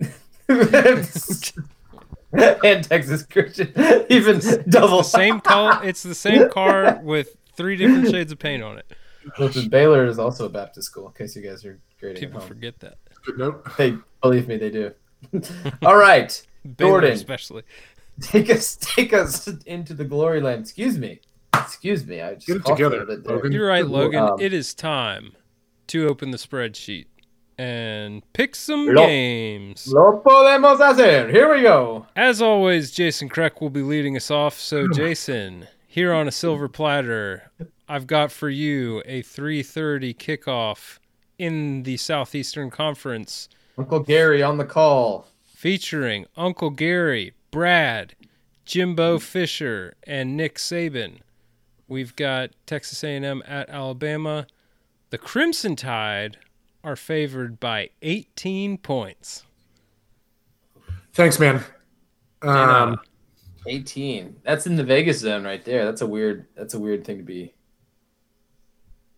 and Texas Christian, even double the same color. It's the same car with three different shades of paint on it. Which is Baylor is also a Baptist school. In case you guys are grading People at home, forget that. Good note. they believe me, they do. All right, Jordan. especially. take us take us into the glory land. Excuse me, excuse me. I just Get it coughed a together, bit there. Logan. You're right, Logan. Um, it is time to open the spreadsheet and pick some Lo- games. Lo podemos hacer. Here we go. As always, Jason Kreck will be leading us off. So, Jason, here on a silver platter, I've got for you a 3:30 kickoff in the Southeastern Conference Uncle Gary on the call. featuring Uncle Gary, Brad, Jimbo Fisher, and Nick Saban. We've got Texas A&M at Alabama. The Crimson Tide are favored by 18 points. Thanks, man. Um, 18. That's in the Vegas zone right there. That's a weird. That's a weird thing to be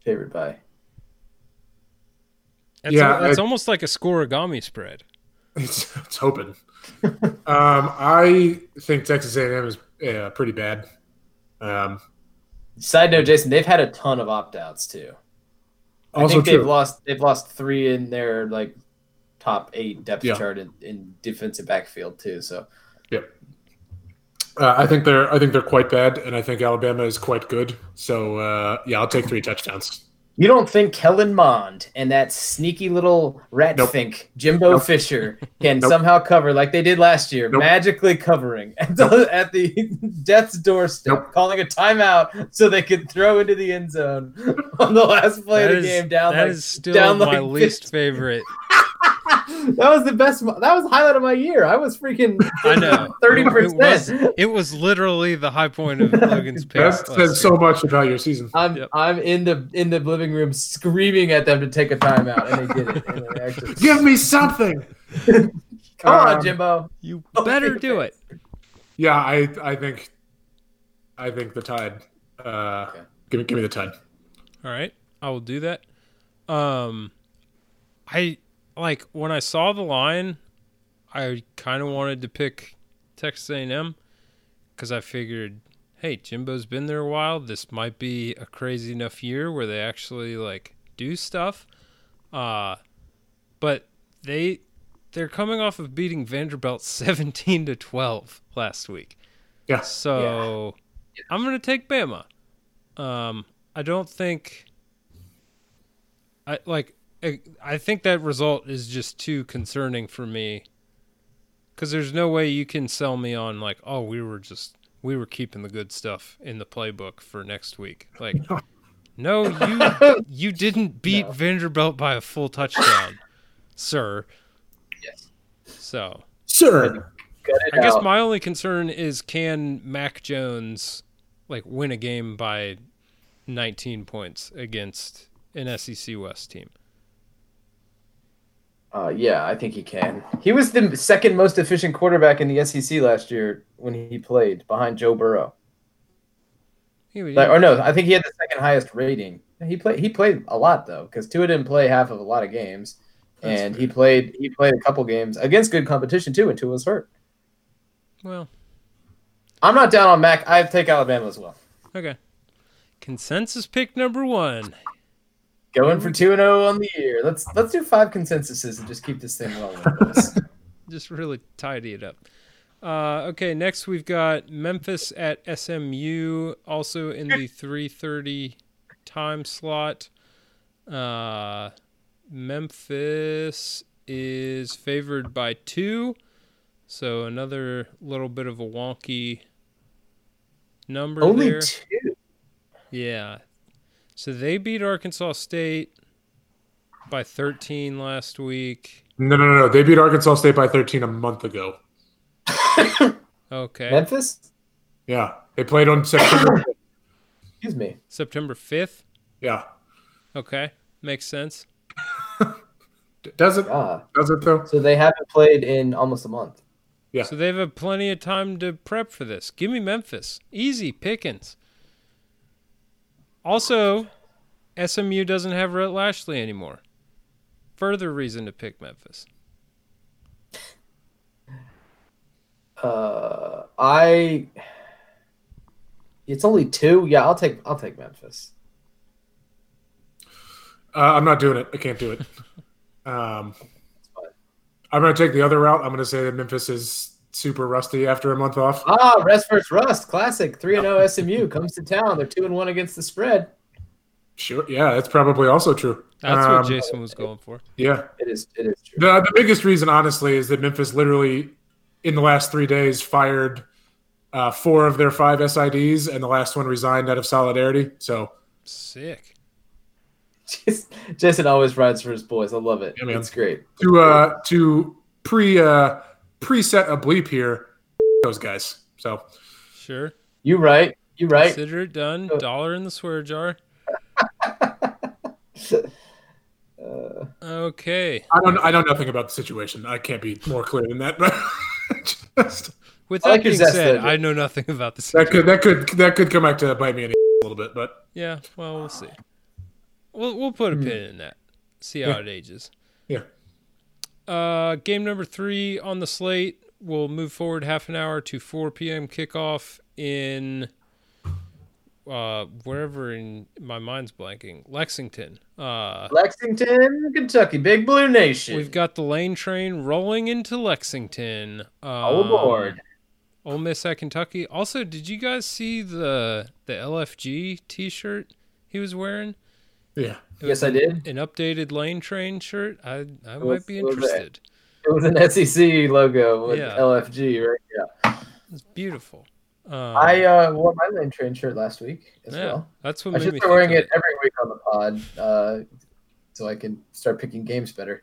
favored by. That's, Yeah, that's I- almost like a scorigami spread. it's, it's hoping. um, I think Texas A&M is uh, pretty bad. Um, Side note, Jason, they've had a ton of opt outs too. I also think they've lost. They've lost three in their like top eight depth Yeah. chart in, in defensive backfield too. So Uh, I think they're I think they're quite bad, and I think Alabama is quite good. So uh, yeah, I'll take three touchdowns. You don't think Kellen Mond and that sneaky little rat Nope. think Jimbo Nope. Fisher can Nope. somehow cover like they did last year, Nope. magically covering at the, at the death's doorstep, Nope. calling a timeout so they could throw into the end zone on the last play That of the is, game down that like is still down my like least favorite that was the best. That was the highlight of my year. I was freaking. I know. Thirty It was, percent. it was literally the high point of Logan's pick. That says so much about your season. I'm Yep. I'm in the in the living room screaming at them to take a timeout, and they did it. They actually, Give me something. come on, Um, Jimbo. You better do it. Yeah, I I think I think the tide. Uh, Okay. Give me give me the tide. All right, I will do that. Um, I like when I saw the line, I kind of wanted to pick Texas A&M because I figured, hey, Jimbo's been there a while. This might be a crazy enough year where they actually like do stuff. Uh, but they they're coming off of beating Vanderbilt seventeen to twelve last week. Yeah. So I'm gonna take Bama. Um, I don't think. I like. I, I think that result is just too concerning for me. Because there's no way you can sell me on like, oh, we were just we were keeping the good stuff in the playbook for next week. Like, no, you you didn't beat No. Vanderbilt by a full touchdown, sir. Yes. So Sir. Cut it I guess out. my only concern is can Mac Jones like win a game by 19 points against an SEC West team? Uh, yeah, I think he can. He was the second most efficient quarterback in the SEC last year when he played behind Joe Burrow. He Like, or no, I think he had the second highest rating. He played. He played a lot though, because Tua didn't play half of a lot of games, and he played. He played a couple games against good competition too, and Tua was hurt. well, I'm not down on Mac. I take Alabama as well. okay. Consensus pick number one. Going for two and zero on the year. Let's let's do five consensuses and just keep this thing rolling. Just really tidy it up. Uh, okay, next we've got Memphis at SMU, also in the 3:30 time slot. Uh, Memphis is favored by two, so another little bit of a wonky number Only there. two. Yeah. So they beat Arkansas State by 13 last week. No, no, no, no. They beat Arkansas State by 13 a month ago. Okay. Memphis. Yeah, they played on September. Excuse me. September 5th. yeah, Okay. Makes sense. does it? Ah, Does it though? so they haven't played in almost a month. Yeah. So they've had plenty of time to prep for this. Give me Memphis. Easy pickings. Also, SMU doesn't have Rhett Lashlee anymore. Further reason to pick Memphis. Uh, I. It's only two. Yeah, I'll take. I'll take Memphis. Uh, I'm not doing it. I can't do it. Um. I'm going to take the other route. I'm going to say that Memphis is super rusty after a month off. Ah, rest versus rust, classic. Three and zero SMU comes to town. They're two and one against the spread. Sure. Yeah, that's probably also true. That's Um, what Jason was going for. Yeah. It is. It is true. The, the biggest reason, honestly, is that Memphis literally, in the last three days, fired uh, four of their five SIDs, and the last one resigned out of solidarity. So, Sick. Jason always rides for his boys. I love it. Yeah, man. it's great. to uh, to pre uh, preset a bleep here, those guys. So, Sure. You right. You right. Consider it done. Dollar in the swear jar. Uh, Okay. I don't I know nothing about the situation. I can't be more clear than that. But just, With that like being zest, said, I know nothing about the situation. that could that could that could come back to bite me in a little bit. But Yeah, well, we'll see. We'll we'll put a pin in that. See how Yeah. it ages. yeah, Uh, game number three on the slate. We'll move forward half an hour to 4 p.m. kickoff in uh wherever in my mind's blanking Lexington. Uh, Lexington, Kentucky, Big Blue Nation. we've got the lane train rolling into Lexington. Um, all aboard. Ole Miss at Kentucky. Also, did you guys see the the LFG T-shirt he was wearing? Yeah. It Yes, was I did. An updated lane train shirt. I I was- might be was a- interested. It was an SEC logo with Yeah. LFG, right? Yeah. It's beautiful. Um, I uh, wore my lane train shirt last week as yeah, well. that's what I made should me start wearing of it every week on the pod, uh, so I can start picking games better.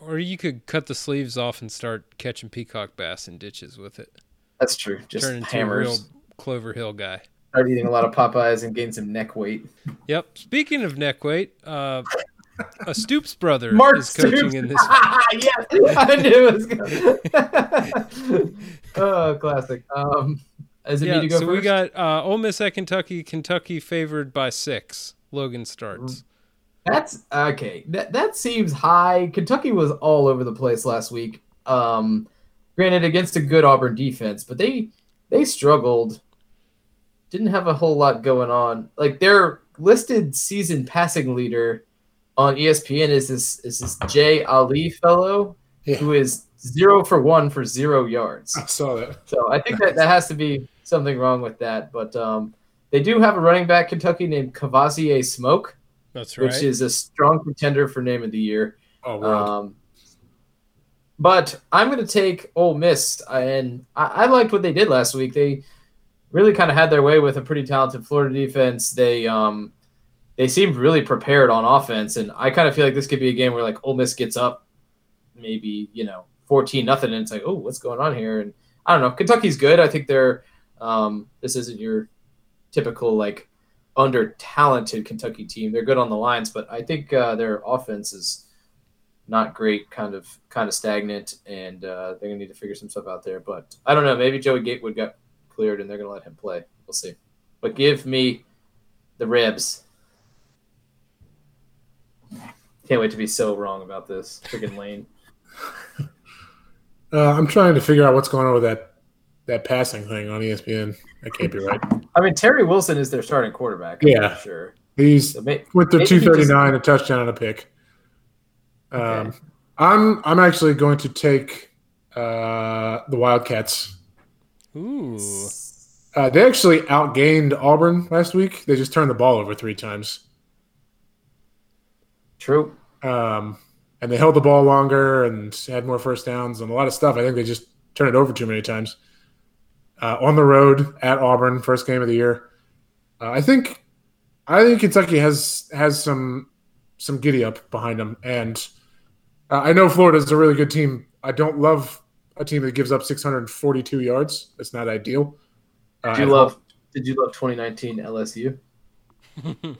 Or you could cut the sleeves off and start catching peacock bass in ditches with it. That's true. Just Turn into hammers. a real Clover Hill guy. Start eating a lot of Popeyes and gain some neck weight. Yep. Speaking of neck weight, uh, a Stoops brother Mark is coaching Stoops. in this. yes, I knew it was good. oh, classic. Um, is it me Yeah, to go so first? we got uh, Ole Miss at Kentucky. Kentucky favored by six. Logan starts. That's okay. That that seems high. Kentucky was all over the place last week. Um, granted against a good Auburn defense, but they they struggled. Didn't have a whole lot going on. Like their listed season passing leader on ESPN is this is this Jay Ali fellow Yeah. who is zero for one for zero yards. I saw that. So I think that that has to be something wrong with that. But um, they do have a running back Kentucky named Kavosiey Smoke That's right. which is a strong contender for name of the year. Oh, world. Um, but I'm going to take Ole Miss, and I, I liked what they did last week. They really kind of had their way with a pretty talented Florida defense. They um, they seemed really prepared on offense, and I kind of feel like this could be a game where like Ole Miss gets up, maybe you know 14 nothing, and it's like, oh, what's going on here? And I don't know. Kentucky's good. I think they're um, this isn't your typical like under talented Kentucky team. They're good on the lines, but I think uh, their offense is not great, kind of kind of stagnant, and uh, they're gonna need to figure some stuff out there. But I don't know. Maybe Joey Gatewood got cleared, and they're gonna let him play. We'll see. But give me the ribs. Can't wait to be so wrong about this freaking lane. Uh, I'm trying to figure out what's going on with that that passing thing on ESPN. That can't be right. I mean, Terry Wilson is their starting quarterback. Yeah. sure. He's So may- with the Maybe he 239, a touchdown and a pick. Um, Okay. I'm I'm actually going to take uh, the Wildcats. Ooh. Uh, they actually outgained Auburn last week. They just turned the ball over three times, True. um, and they held the ball longer and had more first downs and a lot of stuff. I think they just turned it over too many times. Uh, on the road at Auburn, first game of the year. Uh, I think I think Kentucky has has some some giddy up behind them, and uh, I know Florida's a really good team. I don't love a team that gives up 642 yards. That's not ideal. Uh, Did you at love? Did you love 2019 LSU?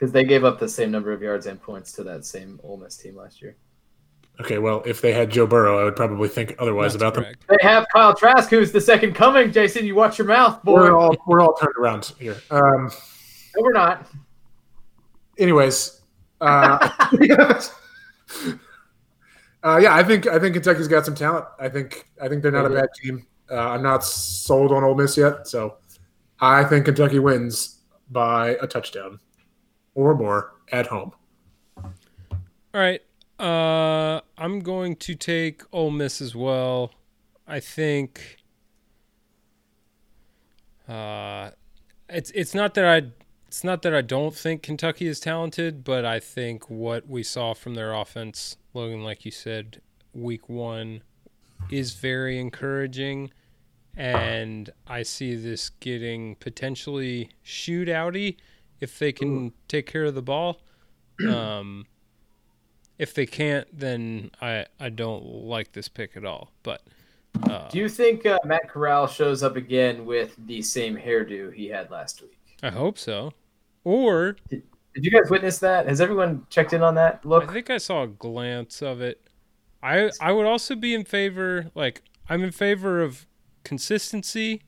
Because they gave up the same number of yards and points to that same Ole Miss team last year. Okay, well, if they had Joe Burrow, I would probably think otherwise That's about them. They have Kyle Trask, who's the second coming. Jason, you watch your mouth, boy. We're all we're all turned around here. Um, no, we're not. anyways, uh, uh, yeah, I think I think Kentucky's got some talent. I think I think they're not a bad team. Uh, I'm not sold on Ole Miss yet, so I think Kentucky wins by a touchdown or more at home. All right. Uh, I'm going to take Ole Miss as well. I think. Uh, it's it's not that I it's not that I don't think Kentucky is talented, but I think what we saw from their offense, Logan, like you said, week one, is very encouraging, and I see this getting potentially shootouty if they can take care of the ball. Um, if they can't, then I I don't like this pick at all. But uh, Do you think uh, Matt Corral shows up again with the same hairdo he had last week? I hope so. Or Did you guys witness that? Has everyone checked in on that look? I think I saw a glance of it. I I would also be in favor. Like I'm in favor of consistency,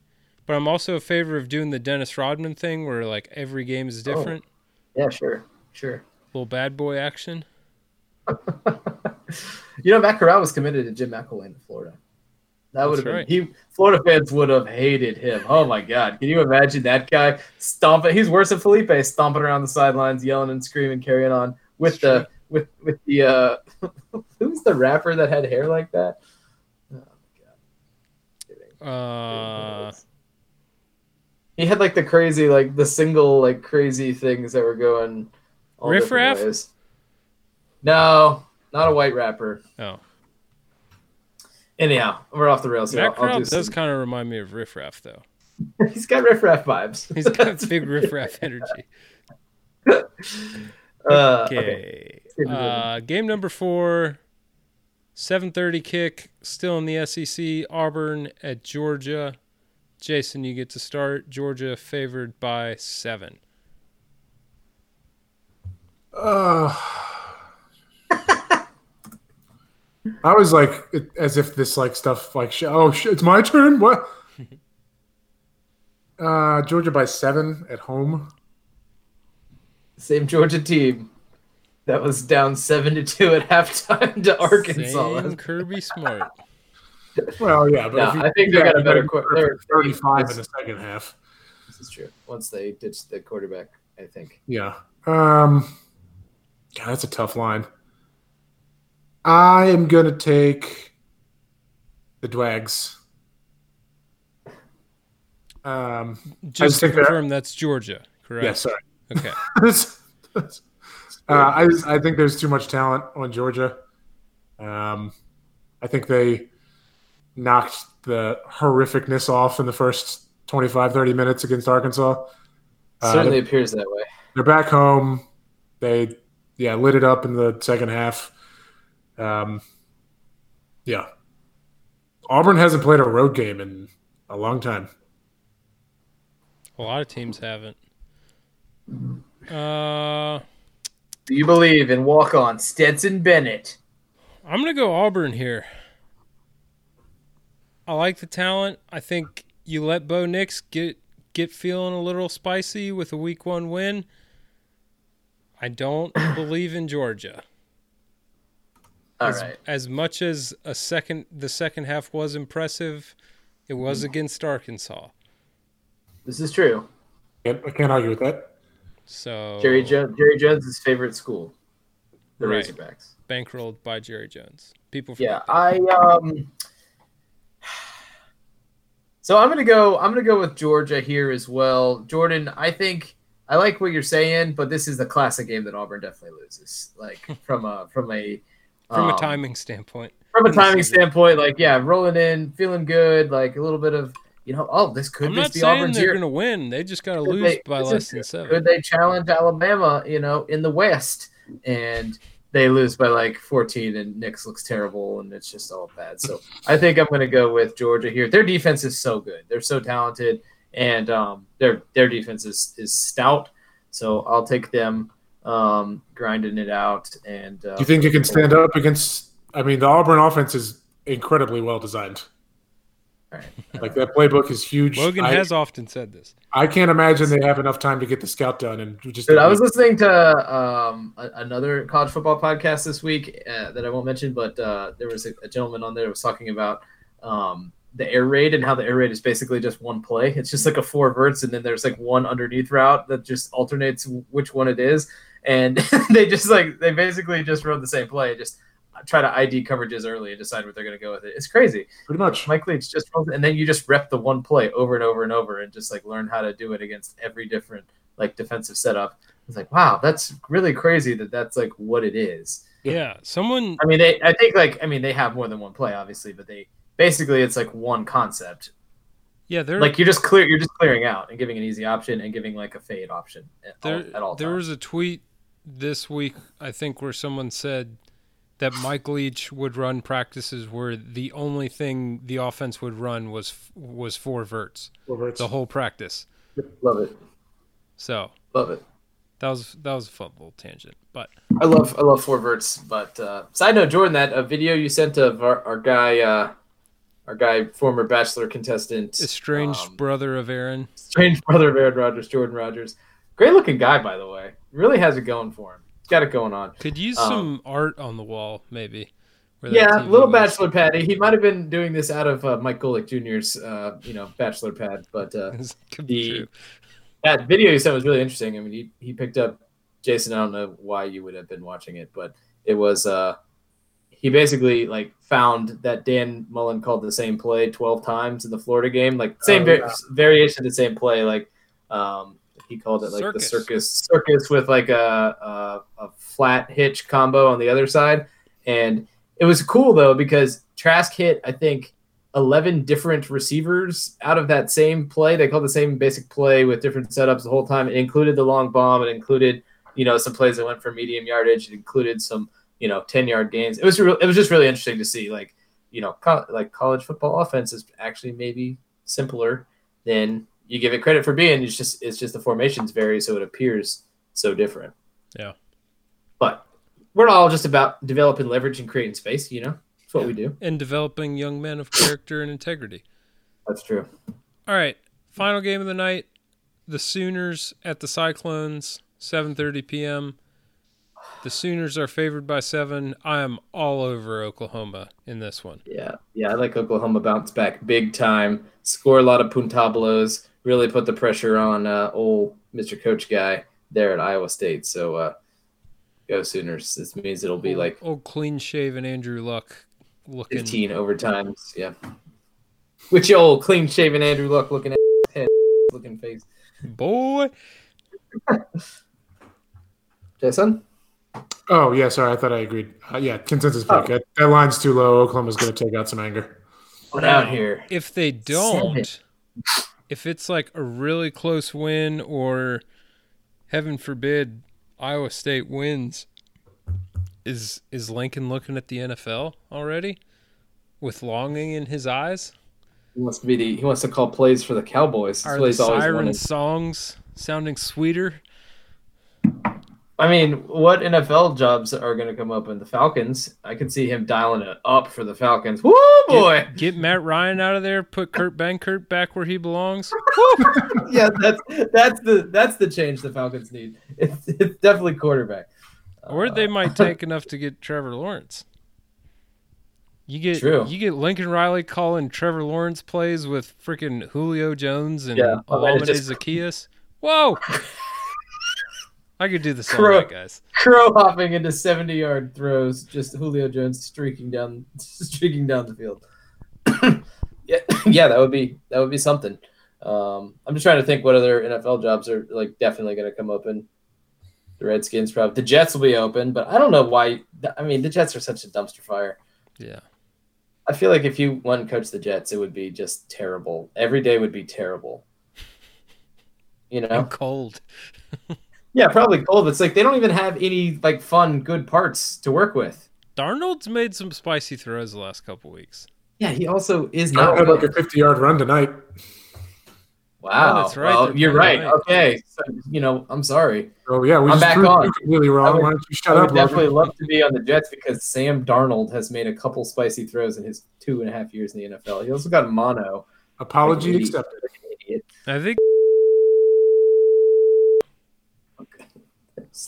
but I'm also in favor of doing the Dennis Rodman thing, where like every game is oh. different. Yeah, sure, sure. Little bad boy action. You know, Matt Corral was committed to Jim McElwain in Florida. That would have been right. he. Florida fans would have hated him. Oh my God! Can you imagine that guy stomping? He's worse than Feleipe, stomping around the sidelines, yelling and screaming, carrying on with That's the with with the uh, who's the rapper that had hair like that? Oh my God! Kidding. Uh, he had like the crazy, like the single, like crazy things that were going. all Riff Raff? No, not a white rapper. oh, Anyhow, we're off the rails here. Matt I'll- I'll do does kind of remind me of Riff Raff, though. He's got riff raff vibes. He's got big Riff Raff energy. Uh, okay. Okay. Uh, game number four, 7:30 kick, still in the SEC. Auburn at Georgia. Jason, you get to start. Georgia favored by seven. Uh, I was like, it, as if this like stuff like, sh- oh shit, it's my turn. What? Uh, Georgia by seven at home. Same Georgia team that was down seven to two at halftime to Arkansas. Same Kirby Smart. Well, yeah, but No, if you- I think they got a better you qu- for they're- thirty-five in the second half. This is true. Once they ditched the quarterback, I think. Yeah. Um, God, that's a tough line. I am gonna take the Dwags. Um, Just to think that- confirm, that's Georgia, correct? yeah, sorry. Okay. uh, I I think there's too much talent on Georgia. Um, I think they knocked the horrificness off in the first 25, 30 minutes against Arkansas. Uh, Certainly appears that way. they're back home. They yeah lit it up in the second half. Um, yeah, Auburn hasn't played a road game in a long time. A lot of teams haven't. Uh, Do you believe in walk on Stetson Bennett? I'm gonna go Auburn here. I like the talent. I think you let Bo Nix get get feeling a little spicy with a week one win. I don't believe in Georgia. All as, right. as much as a second the second half was impressive, it was against Arkansas. This is true. Can't, I can't argue with that. So Jerry jo- Jerry Jones' favorite school, the Right. Razorbacks. bankrolled by Jerry Jones. People Yeah, that. I um. So I'm gonna go. I'm gonna go with Georgia here as well. Jordan, I think I like what you're saying, but this is the classic game that Auburn definitely loses. Like from a from a from a um, timing standpoint. from a timing standpoint, like yeah, rolling in, feeling good, like a little bit of you know, oh, this could I'm not be saying Auburn's they're going to win. They just got to lose they- by less than seven. Could they challenge Alabama, you know, in the West, and they lose by like 14, and Nix looks terrible, and it's just all bad. So I think I'm going to go with Georgia here. Their defense is so good; they're so talented, and um, their their defense is is stout. So I'll take them um, grinding it out. And uh, Do you think you can stand up against? I mean, the Auburn offense is incredibly well designed. All right. Like that playbook is huge. Logan I, has often said this. I can't imagine they have enough time to get the scout done and just. Dude, I was listening to um, a, another college football podcast this week uh, that I won't mention, but uh, there was a, a gentleman on there that was talking about um, the air raid and how the air raid is basically just one play. It's just like a four verts, and then there's like one underneath route that just alternates which one it is. And they just like they basically just run the same play, just try to ID coverages early and decide what they're going to go with it. It's crazy. pretty much. Mike Leach just rolls, and then you just rep the one play over and over and over, and just like learn how to do it against every different like defensive setup. It's like, wow, that's really crazy that that's like what it is. Yeah, someone. I mean, they, I think like, I mean, they have more than one play, obviously, but they basically it's like one concept. Yeah, there. Like you're just clear, you're just clearing out and giving an easy option and giving like a fade option at, there, all, at all there times. was a tweet this week, I think, where someone said that Mike Leach would run practices where the only thing the offense would run was was four verts the whole practice. Love it, So love it. that was that was a fun little tangent, but I love I love four verts. But uh, side note, Jordan, that a video you sent of our, our guy, uh, our guy, former Bachelor contestant, estranged um, brother of Aaron. strange brother of Aaron Rodgers, Jordan Rodgers, great looking guy by the way. Really has it going for him. He's got it going on. Could use um, some art on the wall, maybe. Yeah, TV little was. bachelor pad. He might have been doing this out of uh, Mike Golic Jr.'s, uh, you know, bachelor pad. But uh, This could be the that video you sent was really interesting. I mean, he, he picked up Jason. I don't know why you would have been watching it, but it was uh, he basically like found that Dan Mullen called the same play twelve times in the Florida game, like same Oh, va- yeah. variation of the same play. Like um, he called it like Circus. the circus circus with like a, a a flat hitch combo on the other side, and it was cool though because Trask hit I think 11 different receivers out of that same play. They called the same basic play with different setups the whole time. It included the long bomb. It included you know, some plays that went for medium yardage. It included some, you know, 10 yard gains. It was, re- it was just really interesting to see like, you know, co- like college football offense is actually maybe simpler than you give it credit for being. It's just, it's just the formations vary. So it appears so different. Yeah. But we're all just about developing leverage and creating space, you know, that's what we do. And developing young men of character and integrity. That's true. All right, final game of the night: the Sooners at the Cyclones, 7:30 p.m. The Sooners are favored by seven. I am all over Oklahoma in this one. Yeah, yeah, I like Oklahoma bounce back big time. Score a lot of puntablos. Really put the pressure on uh, old Mr. Coach guy there at Iowa State. So uh, go Sooners. This means it'll be like old clean shaven Andrew Luck looking. 15 overtimes. Yeah, which old clean shaven Andrew Luck looking at head looking face. Boy, Jason. Oh yeah, sorry, I thought I agreed. Uh, yeah, consensus pick. That, that line's too low. Oklahoma's going to take out some anger. What out here? if they don't, if it's like a really close win or heaven forbid Iowa State wins, is is Lincoln looking at the NFL already with longing in his eyes? He wants to be the. He wants to call plays for the Cowboys. That's Are the siren wanted. songs sounding sweeter? I mean, what NFL jobs are going to come up in the Falcons? I can see him dialing it up for the Falcons. Woo, boy! Get Matt Ryan out of there. Put Kurt Benkert back where he belongs. yeah, that's that's the that's the change the Falcons need. It's, it's definitely quarterback. Or they uh, might take enough to get Trevor Lawrence. You get True. you get Lincoln Riley calling Trevor Lawrence plays with freaking Julio Jones and Yeah, I mean, it Olamide just- Zaccheaus. Whoa! I could do this all Crow. guys. Crow hopping into seventy yard throws, just Julio Jones streaking down streaking down the field. yeah, yeah, that would be that would be something. Um, I'm just trying to think what other NFL jobs are like definitely going to come open. The Redskins probably the Jets will be open, but I don't know why. I mean, the Jets are such a dumpster fire. Yeah. I feel like if you and coach the Jets, it would be just terrible. Every day would be terrible. You know? And cold. Yeah, probably cold. It's like they don't even have any like fun, good parts to work with. Darnold's made some spicy throws the last couple weeks. Yeah, he also is Not not. had like a 50 yard run tonight. Wow, Oh, that's right, Well, you're playing right. Okay, so, you know, I'm sorry. Oh yeah, we I'm just back on. you completely wrong. would- Why don't you shut I up? would definitely Logan? love to be on the Jets because Sam Darnold has made a couple spicy throws in his two and a half years in the NFL. He also got mono. Apology Like accepted. I think Okay.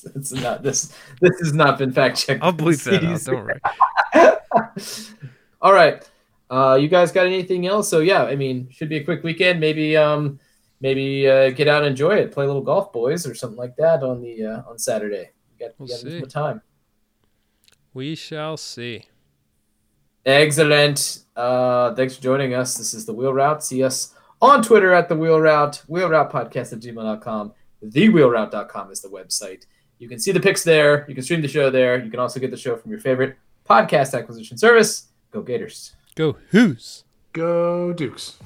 It's, it's not this. This has not been fact checked. I'll bleep that out. Don't worry. All right. Uh, you guys got anything else? So yeah, I mean, should be a quick weekend. Maybe um, maybe uh, get out and enjoy it. Play a little golf, boys, or something like that on the uh, on Saturday. You got, We'll you got see. time. We shall see. Excellent. Uh, thanks for joining us. This is the Wheel Route. See us on Twitter at the Wheel Route, Wheel Route Podcast at gmail.com. TheWheelRoute.com is the website. You can see the pics there. You can stream the show there. You can also get the show from your favorite podcast acquisition service. Go Gators. Go Who's. Go Dukes.